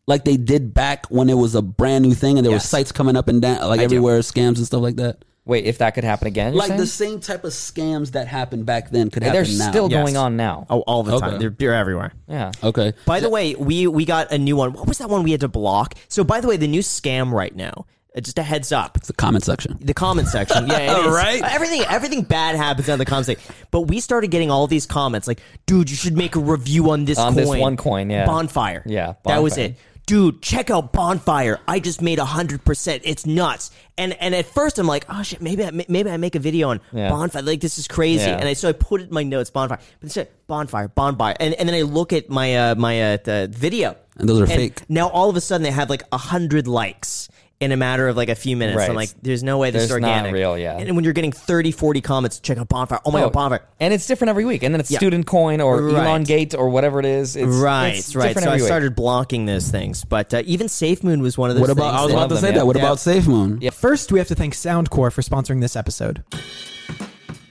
like they did back when it was a brand new thing and there were sites coming up and down, like I do. everywhere, scams and stuff like that? Wait, if that could happen again, you're Like the same type of scams that happened back then could happen they're now. still Yes. going on now. Oh, all the Okay. time. They're, they're everywhere. Yeah. Okay. By the way, we we got a new one. What was that one we had to block? So by the way, the new scam right now Uh, Just a heads up. It's the comment section. The comment section, yeah, it is. Right? Everything, everything bad happens on the comment section. But we started getting all these comments like, "Dude, you should make a review on this On coin, this one coin, yeah. bonfire." Yeah, that was Bonfire. it. Dude, check out bonfire. I just made hundred percent. It's nuts. And and at first I'm like, oh shit, maybe I maybe I make a video on Yeah. bonfire. Like this is crazy. Yeah. And I so I put it in my notes bonfire. But instead bonfire, bonfire, and and then I look at my uh, my uh, the video, And those are fake. Now all of a sudden they have like a hundred likes in a matter of like a few minutes. I'm like, there's no way this is There's not real, yeah. And when you're getting 30, 40 comments, check out bonfire. Oh my god, bonfire. And it's different every week. And then it's Yeah. student coin or Right. Elon Gate or whatever it is. It's, right, it's right. different So I every week. started blocking those things. But uh, even SafeMoon was one of those. What about? things I was about to them, say yeah. that. What Yeah. about SafeMoon? Yeah. First, we have to thank Soundcore for sponsoring this episode.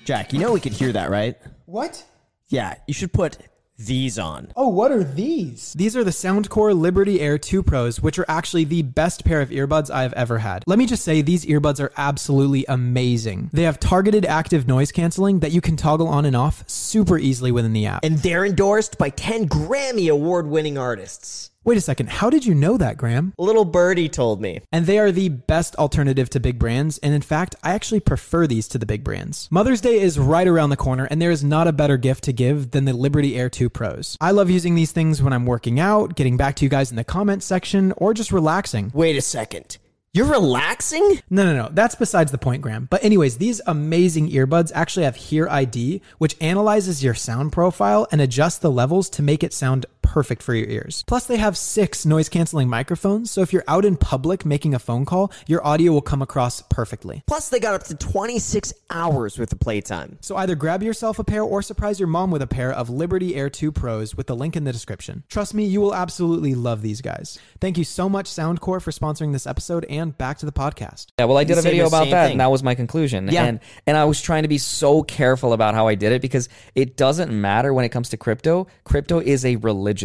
Jack, you know we could hear that, right? What? Yeah, you should put these on. Oh, what are these? These are the Soundcore Liberty Air 2 Pros, which are actually the best pair of earbuds I've ever had. Let me just say, these earbuds are absolutely amazing. They have targeted active noise canceling that you can toggle on and off super easily within the app. And they're endorsed by 10 Grammy award winning artists. Wait a second, how did you know that, Graham? Little Birdie told me. And they are the best alternative to big brands. And in fact, I actually prefer these to the big brands. Mother's Day is right around the corner, and there is not a better gift to give than the Liberty Air 2 Pros. I love using these things when I'm working out, getting back to you guys in the comments section, or just relaxing. Wait a second. You're relaxing? No, no, no. That's besides the point, Graham. But, anyways, these amazing earbuds actually have Hear ID, which analyzes your sound profile and adjusts the levels to make it sound perfect for your ears. Plus, they have six noise canceling microphones, so if you're out in public making a phone call, your audio will come across perfectly. Plus, they got up to 26 hours worth of playtime. So either grab yourself a pair or surprise your mom with a pair of Liberty Air 2 Pros with the link in the description. Trust me, you will absolutely love these guys. Thank you so much, Soundcore, for sponsoring this episode, and back to the podcast. Yeah, well, I did a video about that, thing. and that was my conclusion. Yeah. And and I was trying to be so careful about how I did it because it doesn't matter when it comes to crypto. Crypto is a religion.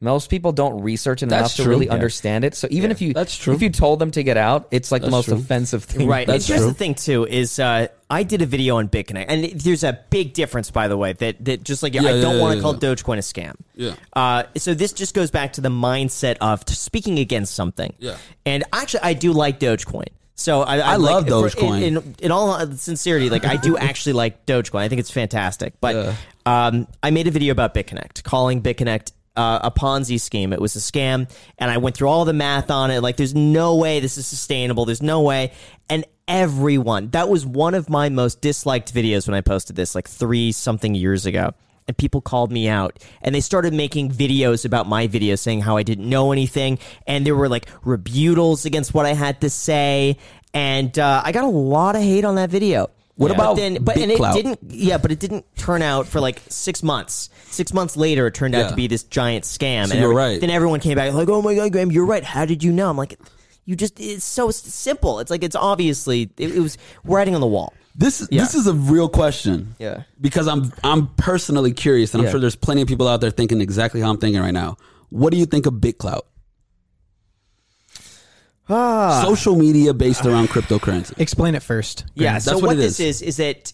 Most people don't research it That's enough to true. really Yeah. understand it. So even if you That's true. if you told them to get out, it's like the That's most true. offensive thing. Right. That's and here's true. the thing too is uh, I did a video on BitConnect, and there's a big difference, by the way, that that just like I Yeah, don't yeah, want to yeah, call yeah. Dogecoin a scam. Yeah. Uh, so this just goes back to the mindset of t- speaking against something. Yeah. And actually, I do like Dogecoin. So I, I, I like- love for- Dogecoin. In, in, in all sincerity, like I do actually like Dogecoin. I think it's fantastic. But Yeah. um, I made a video about BitConnect, calling BitConnect uh, a Ponzi scheme. It was a scam, and I went through all the math on it. Like, there's no way this is sustainable. There's no way. And everyone, that was one of my most disliked videos when I posted this, like three something years ago. And people called me out, and they started making videos about my video, saying how I didn't know anything, and there were like rebuttals against what I had to say, and uh, I got a lot of hate on that video. What But about then? But and it didn't. Yeah, but it didn't turn out for like six months. Six months later, it turned out to be this giant scam. So and you're every- right. Then everyone came back like, "Oh my god, Graham, you're right. How did you know?" I'm like, "You just it's so simple. It's like it's obviously it, it was writing on the wall." This Yeah. this is a real question. Yeah. Because I'm I'm personally curious, and I'm Yeah. sure there's plenty of people out there thinking exactly how I'm thinking right now. What do you think of BitClout? Ah. Social media based around cryptocurrency. Explain it first. Yeah. That's so what what, it this is. is is that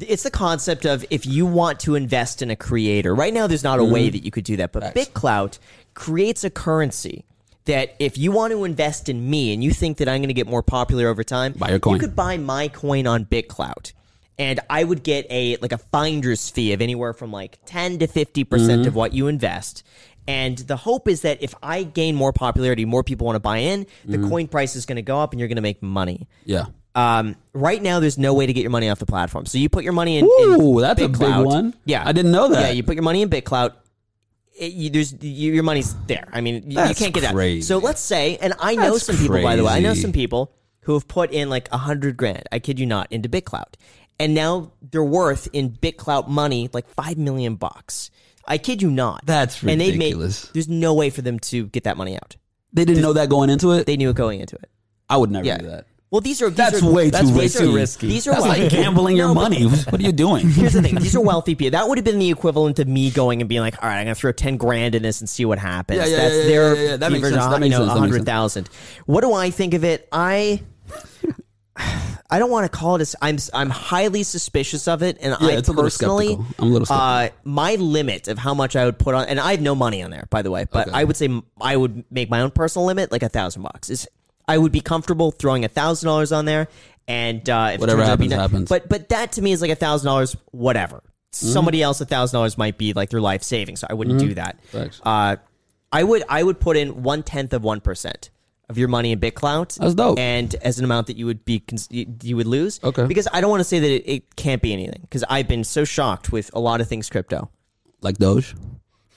it's the concept of if you want to invest in a creator. Right now, there's not a Mm-hmm. way that you could do that, but BitClout creates a currency. That if you want to invest in me and you think that I'm going to get more popular over time, Buy your coin. you could buy my coin on BitClout, and I would get a like a finder's fee of anywhere from like 10 to 50 percent Mm-hmm. of what you invest. And the hope is that if I gain more popularity, more people want to buy in, the Mm-hmm. coin price is going to go up, and you're going to make money. Yeah. Um, right now, there's no way to get your money off the platform. So you put your money in. Ooh, in that's a big one. Yeah, I didn't know that. Yeah, you put your money in BitClout. It, you, there's you, your money's there. I mean, you, you can't get out. crazy. So let's say, and I know That's some people. By the way, I know some people who have put in like a hundred grand. I kid you not, into BitClout, and now they're worth in BitClout money like five million bucks. I kid you not. That's And they made. ridiculous. There's no way for them to get that money out. They didn't know that going into it. They knew it going into it. I would never Yeah. do that. Well, these are these That's are, way that's too way risky. too risky. These are That's like gambling your No, but- money. What are you doing? Here's the thing: these are wealthy people. That would have been the equivalent of me going and being like, "All right, I'm going to throw ten grand in this and see what happens." Yeah, yeah, That's yeah, yeah, their yeah, yeah. That makes sense. That makes you know, sense. That makes hundred thousand. What do I think of it? I. I don't want to call it. A, I'm I'm highly suspicious of it, and I a little personally, skeptical. I'm a little uh, my limit of how much I would put on, and I have no money on there, by the way. But Okay. I would say I would make my own personal limit like a thousand bucks. Is I would be comfortable throwing a thousand dollars on there, and uh, if Whatever happens, no- happens. But but that to me is like a thousand dollars, whatever. Mm-hmm. Somebody else, a thousand dollars might be like their life savings. So I wouldn't do that. Uh, I would I would put in one tenth of one percent of your money in BitClout. That's dope. And as an amount that you would be you you would lose. Okay. Because I don't want to say that it, it can't be anything. Because I've been so shocked with a lot of things crypto. Like Doge.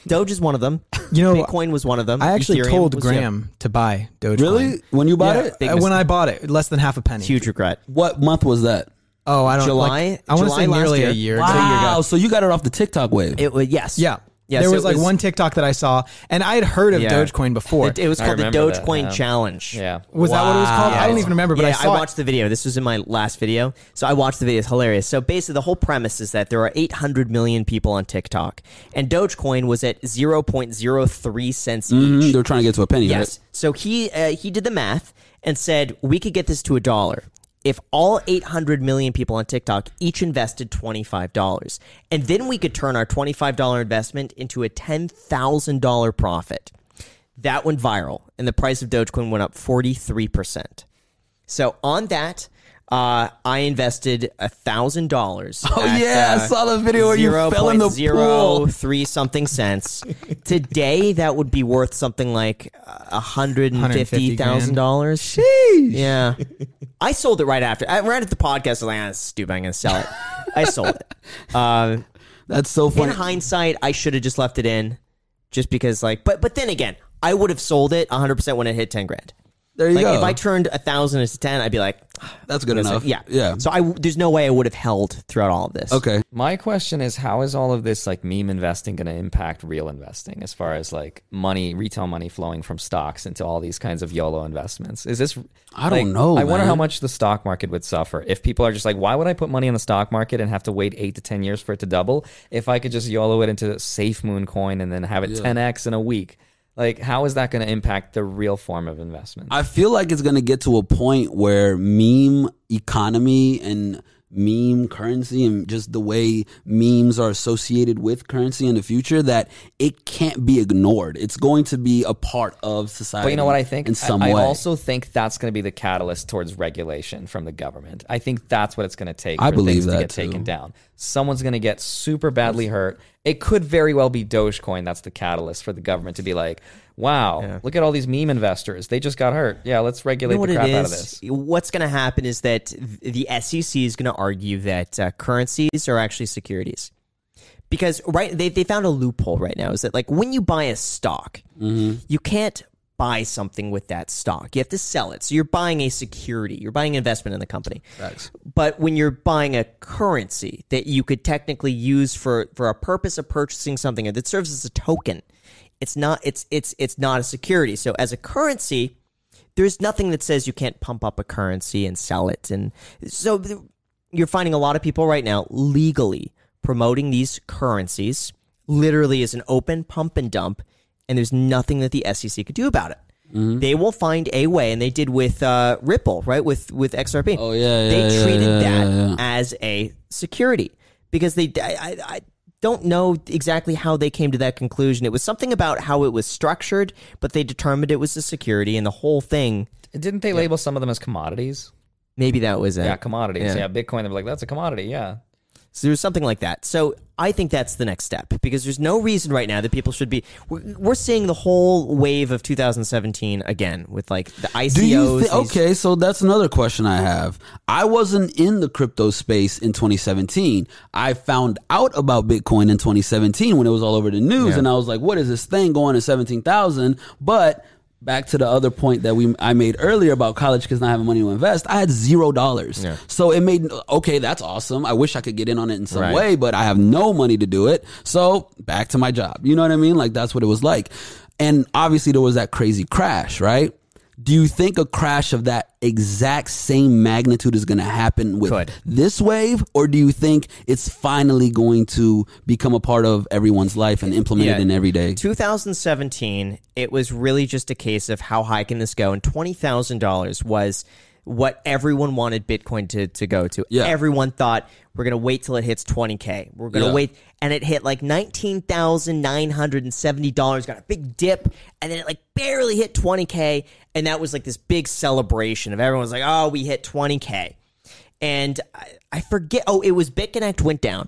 Doge is one of them. You know, Bitcoin was one of them. I actually Ethereum told Graham to buy Doge. Really? When you bought Yeah, it? Uh, when mistake. I bought it, less than half a penny. Huge regret. What month was that? Oh, I don't. July- Like, I want to say nearly year. a year. Wow. So you got it off the TikTok wave. It was yes. Yeah. Yes, there it was like one TikTok that I saw, and I had heard of Yeah. Dogecoin before. It, it was I called the remember that, Dogecoin yeah. Challenge. Yeah. was that what it was called? Wow. I don't even remember, but yeah, I saw it. watched the video. This was in my last video. So I watched the video. It's hilarious. So basically, the whole premise is that there are 800 million people on TikTok, and Dogecoin was at 0.03 cents Mhm, each. They're trying to get to a penny, Yes. right? So he uh, he did the math and said we could get this to a dollar if all 800 million people on TikTok each invested $25. And then we could turn our $25 investment into a $10,000 profit. That went viral and the price of Dogecoin went up 43%. So on that, uh, I invested a thousand dollars. Oh, yeah, I saw the video where you fell in the pool. three something cents. Today, that would be worth something like a hundred and fifty thousand dollars. Sheesh. Yeah, I sold it right after. I ran at the podcast. I was like, ah, stupid. I'm going to sell it. I sold it. Uh, That's so funny. in hindsight, I should have just left it in, just because, like. But but then again, I would have sold it 100 percent when it hit 10 grand. There you Like go. if I turned a thousand into 10, I'd be like, That's good enough. yeah, Yeah. So I there's no way I would have held throughout all of this. Okay. My question is, how is all of this like meme investing going to impact real investing as far as like money, retail money flowing from stocks into all these kinds of YOLO investments? Is this? I don't like, know, I wonder how much the stock market would suffer if people are just like, why would I put money in the stock market and have to wait eight to ten years for it to double? If I could just YOLO it into Safe Moon coin and then have it ten x in a week, like how is that going to impact the real form of investment? I feel like it's going to get to a point where meme economy and meme currency and just the way memes are associated with currency in the future that it can't be ignored. It's going to be a part of society. But you know what I think? In some I, way. I also think that's going to be the catalyst towards regulation from the government. I think that's what it's going to take I for believe things to get too. taken down. Someone's going to get super badly hurt. It could very well be Dogecoin that's the catalyst for the government to be like, wow, look at all these meme investors. They just got hurt. Yeah, let's regulate You know the crap out of this. What's going to happen is that the SEC is going to argue that uh, currencies are actually securities. Because right, they they found a loophole right now. Is that like when you buy a stock, you can't buy something with that stock. You have to sell it. So you're buying a security. You're buying an investment in the company. Facts. But when you're buying a currency that you could technically use for for a purpose of purchasing something that serves as a token, it's not it's it's it's not a security. So as a currency, there's nothing that says you can't pump up a currency and sell it. And so you're finding a lot of people right now legally promoting these currencies literally as an open pump and dump, and there's nothing that the SEC could do about it. Mm-hmm. They will find a way, and they did with uh, Ripple, right? With with XRP. Oh, yeah, yeah, They yeah, treated yeah, that yeah, yeah. as a security because they. I, I, I don't know exactly how they came to that conclusion. It was something about how it was structured, but they determined it was a security, and the whole thing. Didn't they label some of them as commodities? Maybe that was it. Yeah, commodities. Yeah. Yeah, Bitcoin. They were like, that's a commodity. Yeah. So there's something like that. So I think that's the next step because there's no reason right now that people should be. We're, we're seeing the whole wave of 2017 again with like the ICOs. Do you thi- okay, so that's another question I have. I wasn't in the crypto space in 2017. I found out about Bitcoin in 2017 when it was all over the news, and I was like, "What is this thing going to 17,000?" But back to the other point that we I made earlier about college kids not having money to invest, I had zero dollars. So it made okay, that's awesome. I wish I could get in on it in some Right. way, but I have no money to do it. So back to my job. You know what I mean? Like that's what it was like. And obviously there was that crazy crash, right? Do you think a crash of that exact same magnitude is going to happen with Could. this wave, or do you think it's finally going to become a part of everyone's life and implemented Yeah. in every day? 2017, it was really just a case of how high can this go, and twenty thousand dollars was what everyone wanted Bitcoin to, to go to. Yeah. Everyone thought we're going to wait till it hits 20K. We're going to Yeah. wait. And it hit like $19,970, got a big dip, and then it like barely hit 20K. And that was like this big celebration of everyone's like, oh, we hit 20K. And I, I forget, oh, it was BitConnect went down.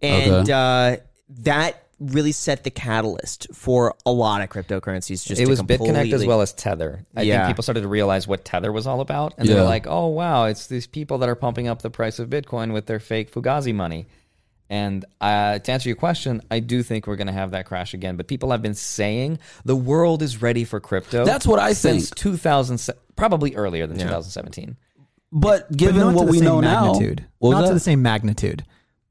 And Okay. uh, that really set the catalyst for a lot of cryptocurrencies. Just it to was BitConnect as well as Tether. I Yeah. think people started to realize what Tether was all about, and Yeah. they're like, "Oh wow, it's these people that are pumping up the price of Bitcoin with their fake Fugazi money." And uh, to answer your question, I do think we're going to have that crash again. But people have been saying the world is ready for crypto. That's what I since think. 2000, probably earlier than 2017. But But given not what we know now, magnitude. what was not to that? the same magnitude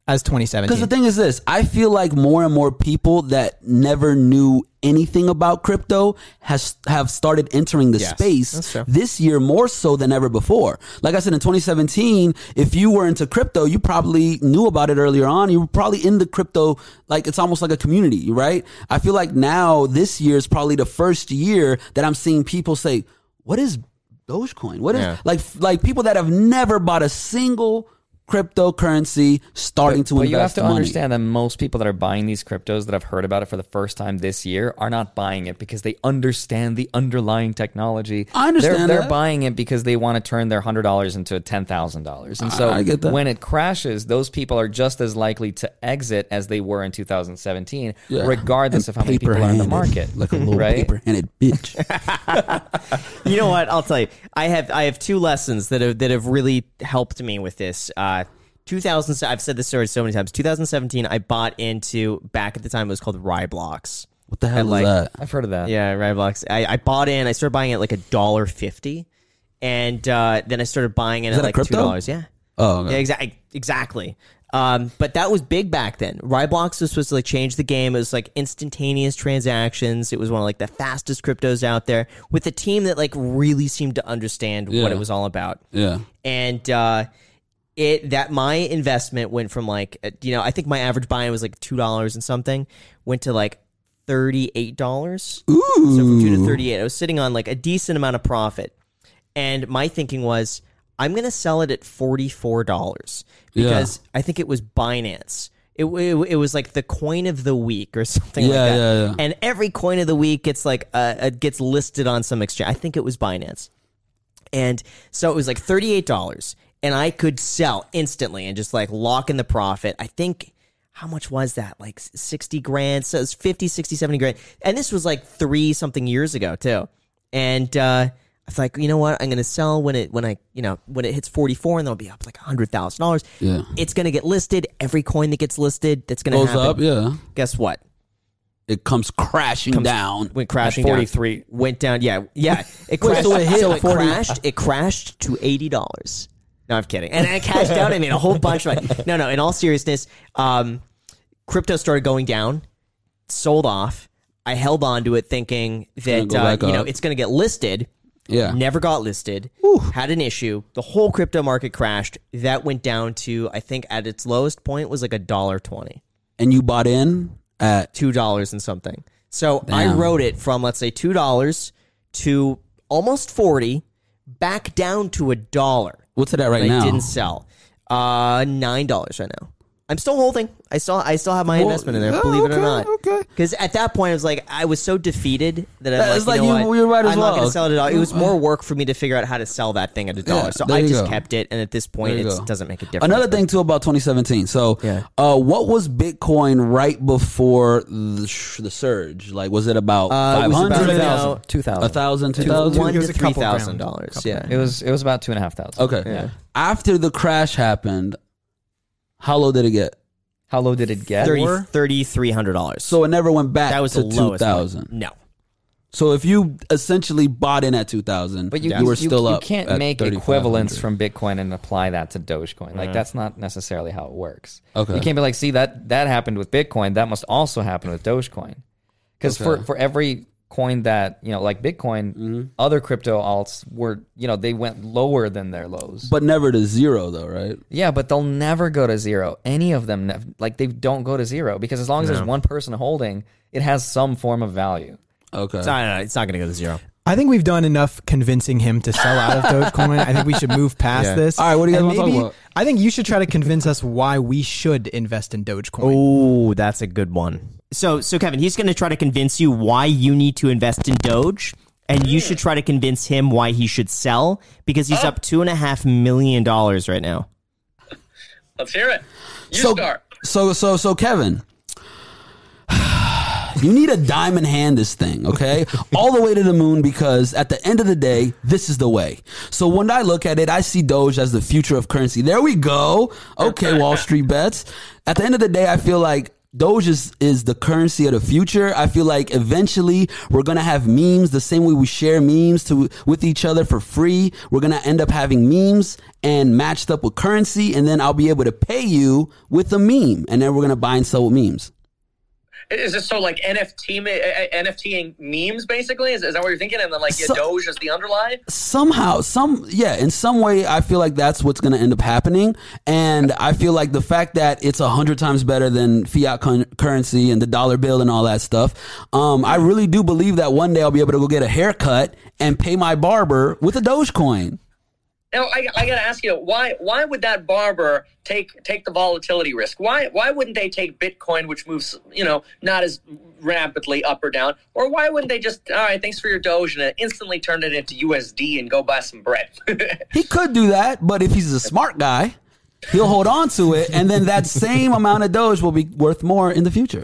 as 2017. Because the thing is this, I feel like more and more people that never knew anything about crypto has have started entering the that's space this year more so than ever before. Like I said in 2017, if you were into crypto, you probably knew about it earlier on. You were probably in the crypto like it's almost like a community, right? I feel like now this year is probably the first year that I'm seeing people say, "What is Dogecoin? What is Yeah. like like people that have never bought a single cryptocurrency starting to But invest you have to money. understand that most people that are buying these cryptos that have heard about it for the first time this year are not buying it because they understand the underlying technology. I understand They're, they're buying it because they want to turn their hundred dollars into ten thousand dollars. And so I get that. when it crashes, those people are just as likely to exit as they were in 2017, Yeah. regardless And of how many people are in the market. like a little right? paper-handed bitch. you know what? I'll tell you. I have I have two lessons that have that have really helped me with this. Uh, 2000. I've said this story so many times. 2017. I bought into back at the time it was called RaiBlocks. What the hell is like- that? I've heard of that. Yeah, RaiBlocks. I, I bought in. I started buying it like a dollar fifty, and uh, then I started buying in at like two dollars. Yeah. Oh, okay. Yeah, exactly. Exactly. Um, but that was big back then. RaiBlocks was supposed to like change the game. It was like instantaneous transactions. It was one of like the fastest cryptos out there with a team that like really seemed to understand Yeah. what it was all about. yeah. And uh, it that my investment went from like uh, you know I think my average buy-in was like two dollars and something went to like thirty eight dollars. Ooh. So from two to thirty eight, I was sitting on like a decent amount of profit, and my thinking was I'm going to sell it at forty four dollars because I think it was Binance. It, it, it was like the coin of the week or something like that. yeah, yeah. And every coin of the week gets like uh, uh, gets listed on some exchange. I think it was Binance. And so it was like $38 and I could sell instantly and just like lock in the profit. I think how much was that? Like 60 grand. So it was 50, 60, 70 grand. And this was like three something years ago too. And, uh, I was like, you know what? I'm going to sell when it, when I, you know, when it hits 44 and they'll be up like $100,000. Yeah. It's going to get listed. Every coin that gets listed, that's going to Goes happen. up, yeah. Guess what? It comes crashing down. went crashing At down. 43. went down yeah yeah it crashed so it hit so it crashed it crashed to $80 no i'm kidding and i cashed out i made a whole bunch of money no no in all seriousness um crypto started going down sold off i held on to it thinking that go uh, back you know up. it's going to get listed Yeah. never got listed had an issue the whole crypto market crashed that went down to i think at its lowest point was like a dollar 20 And you bought in at two dollars and something. So I Damn. wrote it from let's say two dollars to almost forty, back down to a dollar. What's it at right I now? didn't sell. Uh, nine dollars right now. I'm still holding. I still I still have my Well, investment in there. yeah, believe it or not. okay. Because at that point, I was like, I was so defeated that I'm Yeah, like, you like know you- what? you're right as I'm not going to sell it at all. It was more work for me to figure out how to sell that thing at a dollar. Yeah, so I just go. kept it, and at this point, it doesn't make a difference. Another thing too about 2017. So, Yeah. uh, what was Bitcoin right before the, sh- the surge? Like, was it about Uh, it five was about, hundred, you know, 2000. a thousand, two Two- thousand? one It was to a three couple thousand grand. dollars. Couple Yeah. grand. It was it was about two and a half thousand. Okay. Yeah. After the crash happened, how low did it get? How low did it get? Thirty three hundred dollars. So it never went back that was to the two lowest. one. thousand. No, So if you essentially bought in at two thousand, But you, you were you, still you up. can't at make 3,500. equivalents from Bitcoin and apply that to Dogecoin. Like mm-hmm. that's not necessarily how it works. Okay. You can't be like, see that that happened with Bitcoin. That must also happen with Dogecoin. Because for for every coin that you know, like Bitcoin, Mm-hmm. other crypto alts were you know they went lower than their lows. but never to zero though, right? yeah, but they'll never go to zero. Any of them, nev- like they don't go to zero because as long as there's one person holding, it has some form of value. Okay. it's not, it's not going to go to zero. I think we've done enough convincing him to sell out of Dogecoin. I think we should move past Yeah. this. All right, what do you guys wanna talk about? I think you should try to convince us why we should invest in Dogecoin. Oh, that's a good one. So, so Kevin, he's going to try to convince you why you need to invest in Doge, and you should try to convince him why he should sell because he's oh. up two and a half million dollars right now. Let's hear it. You so, start. so, so, so, Kevin, you need a diamond hand this thing, okay? All the way to the moon because at the end of the day, this is the way. So when I look at it, I see Doge as the future of currency. There we go. Okay, Wall Street bets. At the end of the day, I feel like Doge is, is the currency of the future. I feel like eventually we're gonna have memes the same way we share memes to with each other for free. We're gonna end up having memes and matched up with currency, and then I'll be able to pay you with a meme, and then we're gonna buy and sell with memes. Is this so like NFT ma- uh, NFT memes basically? Is, is that what you're thinking? And then like yeah, So- Doge is the underlie? somehow some yeah in some way i feel like that's what's going to end up happening and i feel like the fact that it's a hundred times better than fiat con- currency and the dollar bill and all that stuff um, i really do believe that one day i'll be able to go get a haircut and pay my barber with a dogecoin Now I, I got to ask you why why would that barber take take the volatility risk? Why why wouldn't they take Bitcoin, which moves you know not as rapidly up or down, or why wouldn't they just all right, thanks for your Doge and instantly turn it into USD and go buy some bread? he could do that but if he's a smart guy he'll hold on to it and then that same amount of doge will be worth more in the future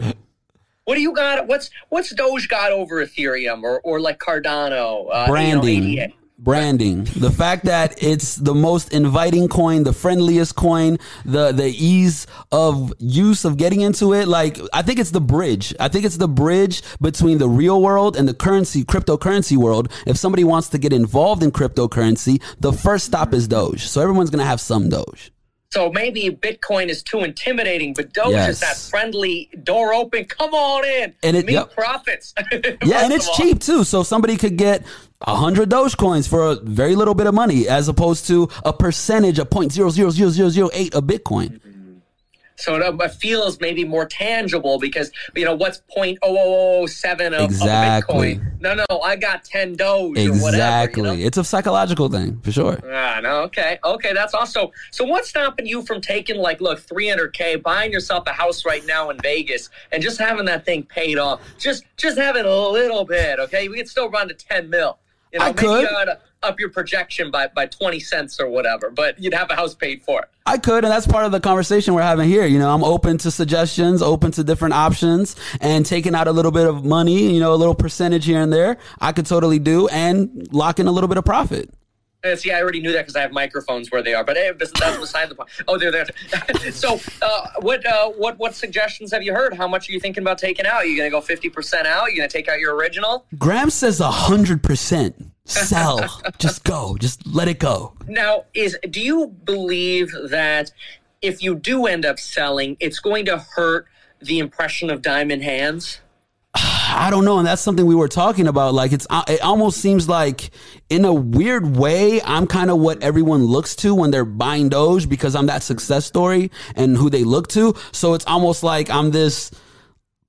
what do you got? What's what's Doge got over Ethereum or or like Cardano? Uh, branding You know? Branding the fact that it's the most inviting coin the friendliest coin the the ease of use of getting into it like i think it's the bridge i think it's the bridge between the real world and the currency cryptocurrency world if somebody wants to get involved in cryptocurrency the first stop is doge so everyone's gonna have some doge So maybe Bitcoin is too intimidating, but Doge Yes. is that friendly door open. Come on in, And it- meet yep. profits. yeah and it's cheap too so somebody could get a hundred doge coins for a very little bit of money as opposed to a percentage of point zero zero zero zero zero eight of bitcoin So it uh, feels maybe more tangible because you know what's point oh oh oh seven of, Exactly. of Bitcoin. No, no, I got ten Doge or whatever. Exactly. You know? It's a psychological thing for sure. Ah, no, okay, okay, that's also. So what's stopping you from taking like, look, three hundred k, buying yourself a house right now in Vegas, and just having that thing paid off? Just, just having a little bit, okay? We could still run to ten mil. You know, I could. you up your projection by by twenty cents or whatever, but you'd have a house paid for. I could, and that's part of the conversation we're having here. You know, I'm open to suggestions, open to different options, and taking out a little bit of money, you know, a little percentage here and there, I could totally do and lock in a little bit of profit. Uh, see, I already knew that because I have microphones where they are, but hey, this- that's beside the point. Oh, there they're there. so, uh, what, uh, what, what suggestions have you heard? How much are you thinking about taking out? Are you going to go fifty percent out? Are you going to take out your original? Graham says a hundred percent sell. Just go. Just let it go. Now, is do you believe that if you do end up selling, it's going to hurt the impression of diamond hands? I don't know, and that's something we were talking about. Like it's, uh, it almost seems like, in a weird way, I'm kind of what everyone looks to when they're buying Doge because I'm that success story and who they look to. So it's almost like I'm this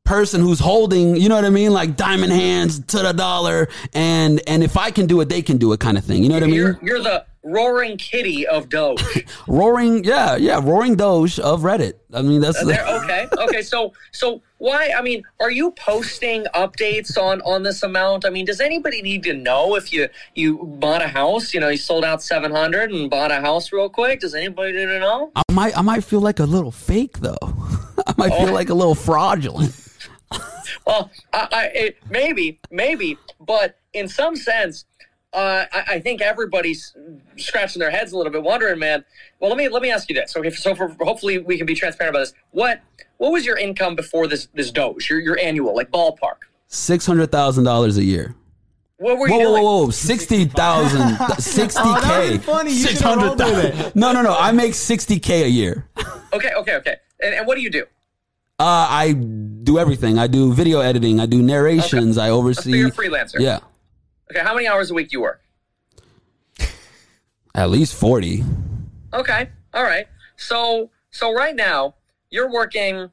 person who's holding, you know what I mean, like diamond hands to the dollar, and and if I can do it, they can do it, kind of thing. You know what I mean? You're, you're the roaring kitty of Doge. roaring, yeah, yeah, roaring Doge of Reddit. I mean, that's uh, there, okay, okay. So, so why? I mean, are you posting updates on on this amount? I mean, does anybody need to know if you you bought a house? You know, you sold out seven hundred and bought a house real quick. Does anybody need to know? I might, I might feel like a little fake though. I might feel oh. like a little fraudulent. Well, I, I it, maybe, maybe, but in some sense, uh, I, I think everybody's scratching their heads a little bit, wondering, man. Well, let me let me ask you this. Okay, so for, hopefully we can be transparent about this. What what was your income before this this Doge? Your your annual, like ballpark. Six hundred thousand dollars a year. What were you Whoa, whoa, doing? whoa, whoa! Sixty thousand, sixty Oh, that k, would've funny. You six should've hundred rolled with thousand. it. No, no, no! I make sixty k a year. Okay, okay, okay. And, and what do you do? Uh, I do everything. I do video editing. I do narrations. I So oversee. you're a freelancer. Yeah, Okay, how many hours a week do you work? at least forty. Okay, all right. So so right now you're working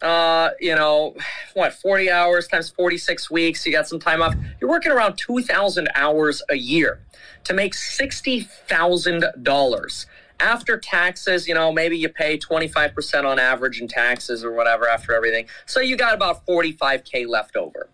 uh, you know, what, 40 hours times 46 weeks, you got some time off. You're working around 2,000 hours a year to make $60,000. After taxes, you know, maybe you pay 25% on average in taxes or whatever after everything. So you got about 45K left over.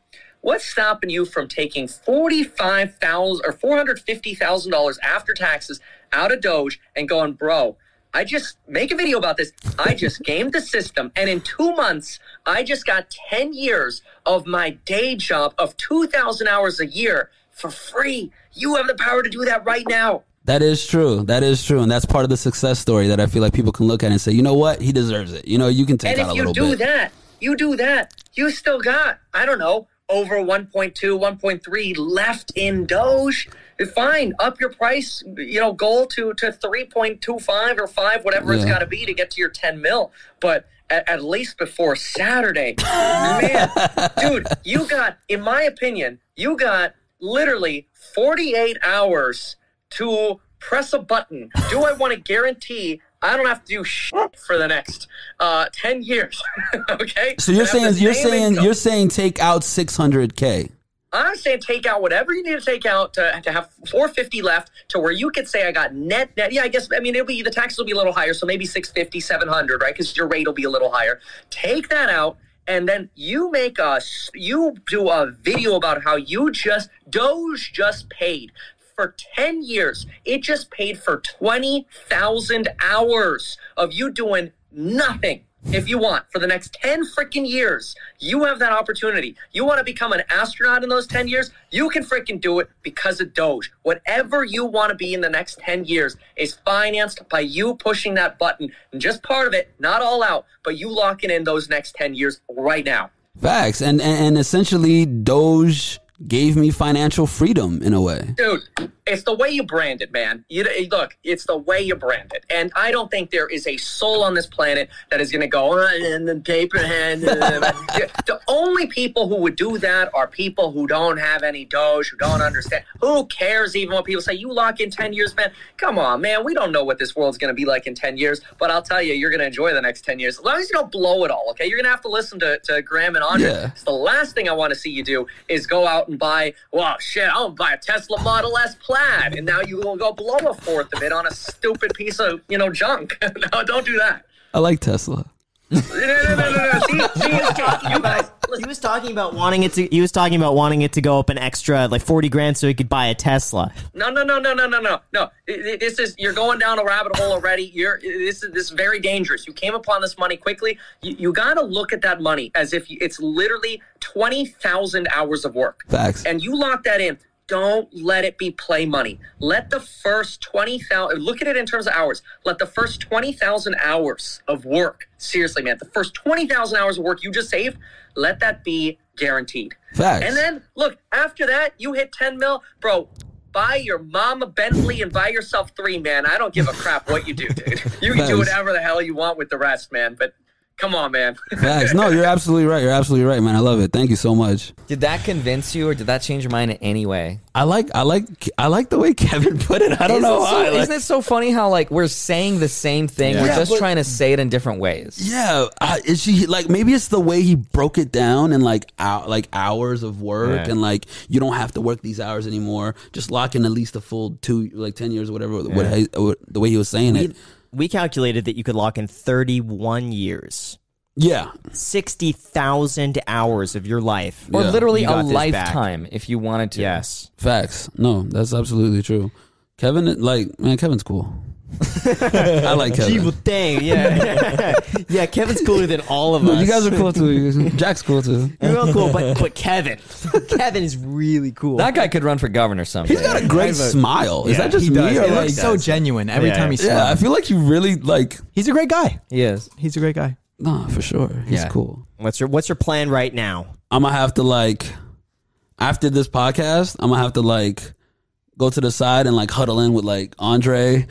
What's stopping you from taking forty-five thousand or four hundred fifty thousand dollars after taxes out of Doge and going, bro? I just make a video about this. I just gamed the system, and in two months, I just got ten years of my day job of two thousand hours a year for free. You have the power to do that right now. That is true. That is true, and that's part of the success story that I feel like people can look at and say, you know what, he deserves it. You know, you can take And out a little bit. And if you do bit. that, you do that, you still got, I don't know, over 1.2, 1.3 left in Doge. Fine, up your price, you know, goal to to 3.25 or 5, whatever it's got to be to get to your 10 mil. But at, at least before Saturday, man, dude, you got, in my opinion, you got literally 48 hours to press a button. Do I want to guarantee I don't have to do shit for the next uh, 10 years? okay? So you're I have the saying you're saying income. you're saying take out 600k. I'm saying take out whatever you need to take out to, to have 450 left to where you could say I got net net. Yeah, I guess I mean it'll be the taxes will be a little higher, so maybe 650, 700, right? Because your rate will be a little higher. Take that out. And then you make a you do a video about how you just Doge just paid for 10 years. It just paid for 20,000 hours of you doing nothing if you want for the next 10 freaking years. You have that opportunity. You want to become an astronaut in those 10 years? You can freaking do it because of Doge. Whatever you want to be in the next 10 years is financed by you pushing that button. And just part of it, not all out, but you locking in those next 10 years right now. Facts, and and, and essentially Doge gave me financial freedom in a way. Dude, it's the way you brand it, man. You look, it's the way you brand it, and I don't think there is a soul on this planet that is going to go "Uh, and the paper hand. uh, the only people who would do that are people who don't have any Doge, who don't understand. Who cares even what people say? You lock in ten years, man. Come on, man. We don't know what this world's going to be like in ten years, but I'll tell you, you're going to enjoy the next ten years as long as you don't blow it all. Okay, you're going to have to listen to, to Graham and Andrei. Yeah. It's the last thing I want to see you do is go out and buy, well, shit, gonna buy a Tesla Model S Plaid, and now you will go blow a fourth of it on a stupid piece of, you know, junk. no, don't do that. I like Tesla. No, no, no, no, no. See, see, you guys, He was talking about wanting it to. He was talking about wanting it to go up an extra like forty grand so he could buy a Tesla. no, no, no, no, no, no, no, no. I- I- This is you're going down a rabbit hole already. You're this is this is very dangerous. You came upon this money quickly. You, you got to look at that money as if it's literally twenty thousand hours of work. Facts. and you lock that in. Don't let it be play money. Let the first 20,000, look at it in terms of hours. Let the first 20,000 hours of work, seriously, man, the first 20,000 hours of work you just saved, let that be guaranteed. Facts. And then, look, after that, you hit 10 mil, bro. Buy your mama Bentley and buy yourself three, man. I don't give a crap what you do, dude. You can do whatever the hell you want with the rest, man. But come on, man. Facts. No, you're absolutely right. You're absolutely right, man. I love it. Thank you so much. Did that convince you, or did that change your mind in any way? I like I like I like the way Kevin put it. I don't Isn't know it so- why. like- isn't it so funny how like we're saying the same thing? We're Yeah, just but- trying to say it in different ways. Yeah, uh, is she like maybe it's the way he broke it down in like hou- like hours of work Yeah. and like you don't have to work these hours anymore. Just lock in at least a full two like ten years or whatever. What, what- the way he was saying it. We calculated that you could lock in thirty-one years, Yeah, sixty thousand hours of your life, Or Yeah. literally You a got this back. lifetime if you wanted to. Yes. facts. No, that's absolutely true. Kevin, like man, Kevin's cool. I like Kevin. dang, yeah, yeah. Kevin's cooler than all of us. You guys are cool too. Jack's cool too. You're all cool, but but Kevin, Kevin is really cool. That guy could run for governor someday. He's got a great uh, smile. Is that just he me? does. Or It like, looks so genuine every Yeah. time he smiles. yeah, I smiles. feel like you really like. He's a great guy. he is. He's a great guy. Nah, for sure. He's Yeah. cool. what's your What's your plan right now? I'm gonna have to like after this podcast, I'm gonna have to like go to the side and like huddle in with like Andrei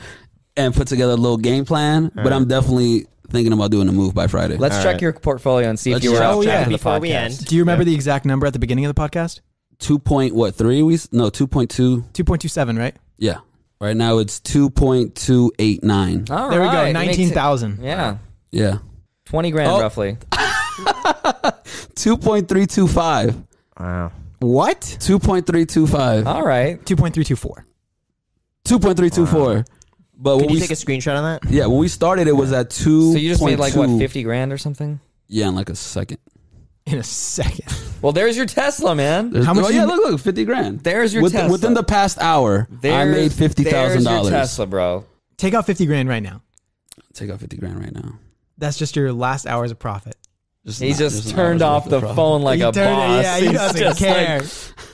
and put together a little game plan. But I'm definitely thinking about doing a move by Friday. Let's All check right. your portfolio and see Let's if you were off Oh, track yeah, of the before we end. Do you remember the exact number at the beginning of the podcast? two point what three? We no two point two. Two point two seven, right? Yeah, right now it's two point two eight nine. All there we go. It makes it- Nineteen thousand. Yeah, Yeah, twenty grand Oh. roughly. Two point three two five. Wow. What? Two point three two five. All right. 2.324. Two point three two four. But Can when you we take a screenshot on that? yeah when we started it was at two. So you just made like what, fifty grand or something? Yeah, in like a second. In a second. Well, there's your Tesla, man. There's- How much Oh did yeah, look, look, fifty grand. There's your within, Tesla. within the past hour. I There's- made fifty thousand There's your dollars. Tesla, bro. Take out 50 grand right now. Take out fifty grand right now. That's just your last hours of profit. Just He not- just an turned off worth the of phone like He a turned boss. Yeah, he He's doesn't just care.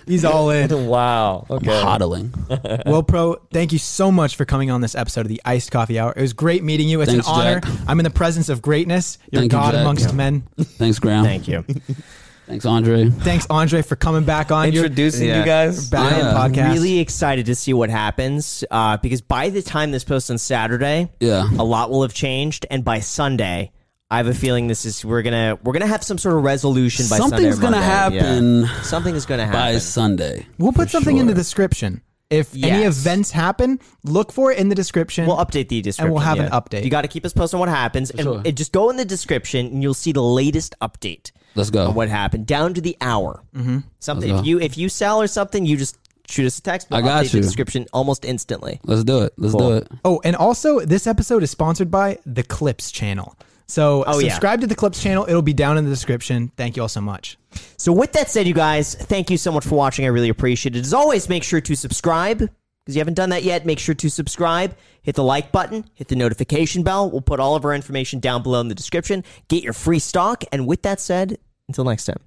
He's all in. Like, wow. I'm Okay. hodling. well, Pro, thank you so much for coming on this episode of the Iced Coffee Hour. It was great meeting you. It's Thanks, an honor. Jack. I'm in the presence of greatness. You're Thank God Jack. amongst Yeah. men. Thanks, Graham. Thank you. Thanks, Andrei. Thanks, Andrei, for coming back on. You're Introducing Yeah. you guys. back Yeah. on podcast. Really excited to see what happens uh, because by the time this posts on Saturday, Yeah. a lot will have changed, and by Sunday, I have a feeling this is we're gonna we're gonna have some sort of resolution by Sunday. Something's or gonna Monday. happen Yeah. Something is gonna happen. by. Sunday. We'll put for something in the description. If any Yes. events happen, look for it in the description. We'll update the description. And we'll have an update. You got to keep us posted on what happens, and sure. it, just go in the description, and you'll see the latest update Let's go. on what happened down to the hour. Mm-hmm. Something. If you if you sell or something, you just shoot us a text. We'll I got update the you. description almost instantly. Let's do it. Let's Cool. do it. Oh, and also this episode is sponsored by the Clips channel. So Oh, yeah. subscribe to the Clips channel. It'll be down in the description. Thank you all so much. So with that said, you guys, thank you so much for watching. I really appreciate it. As always, make sure to subscribe because you haven't done that yet. Make sure to subscribe. Hit the like button. Hit the notification bell. We'll put all of our information down below in the description. Get your free stock. And with that said, until next time.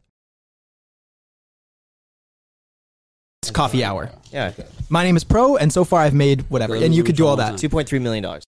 It's coffee hour. Yeah, My name is Pro, and so far I've made whatever. And you could do all that. two point three million dollars.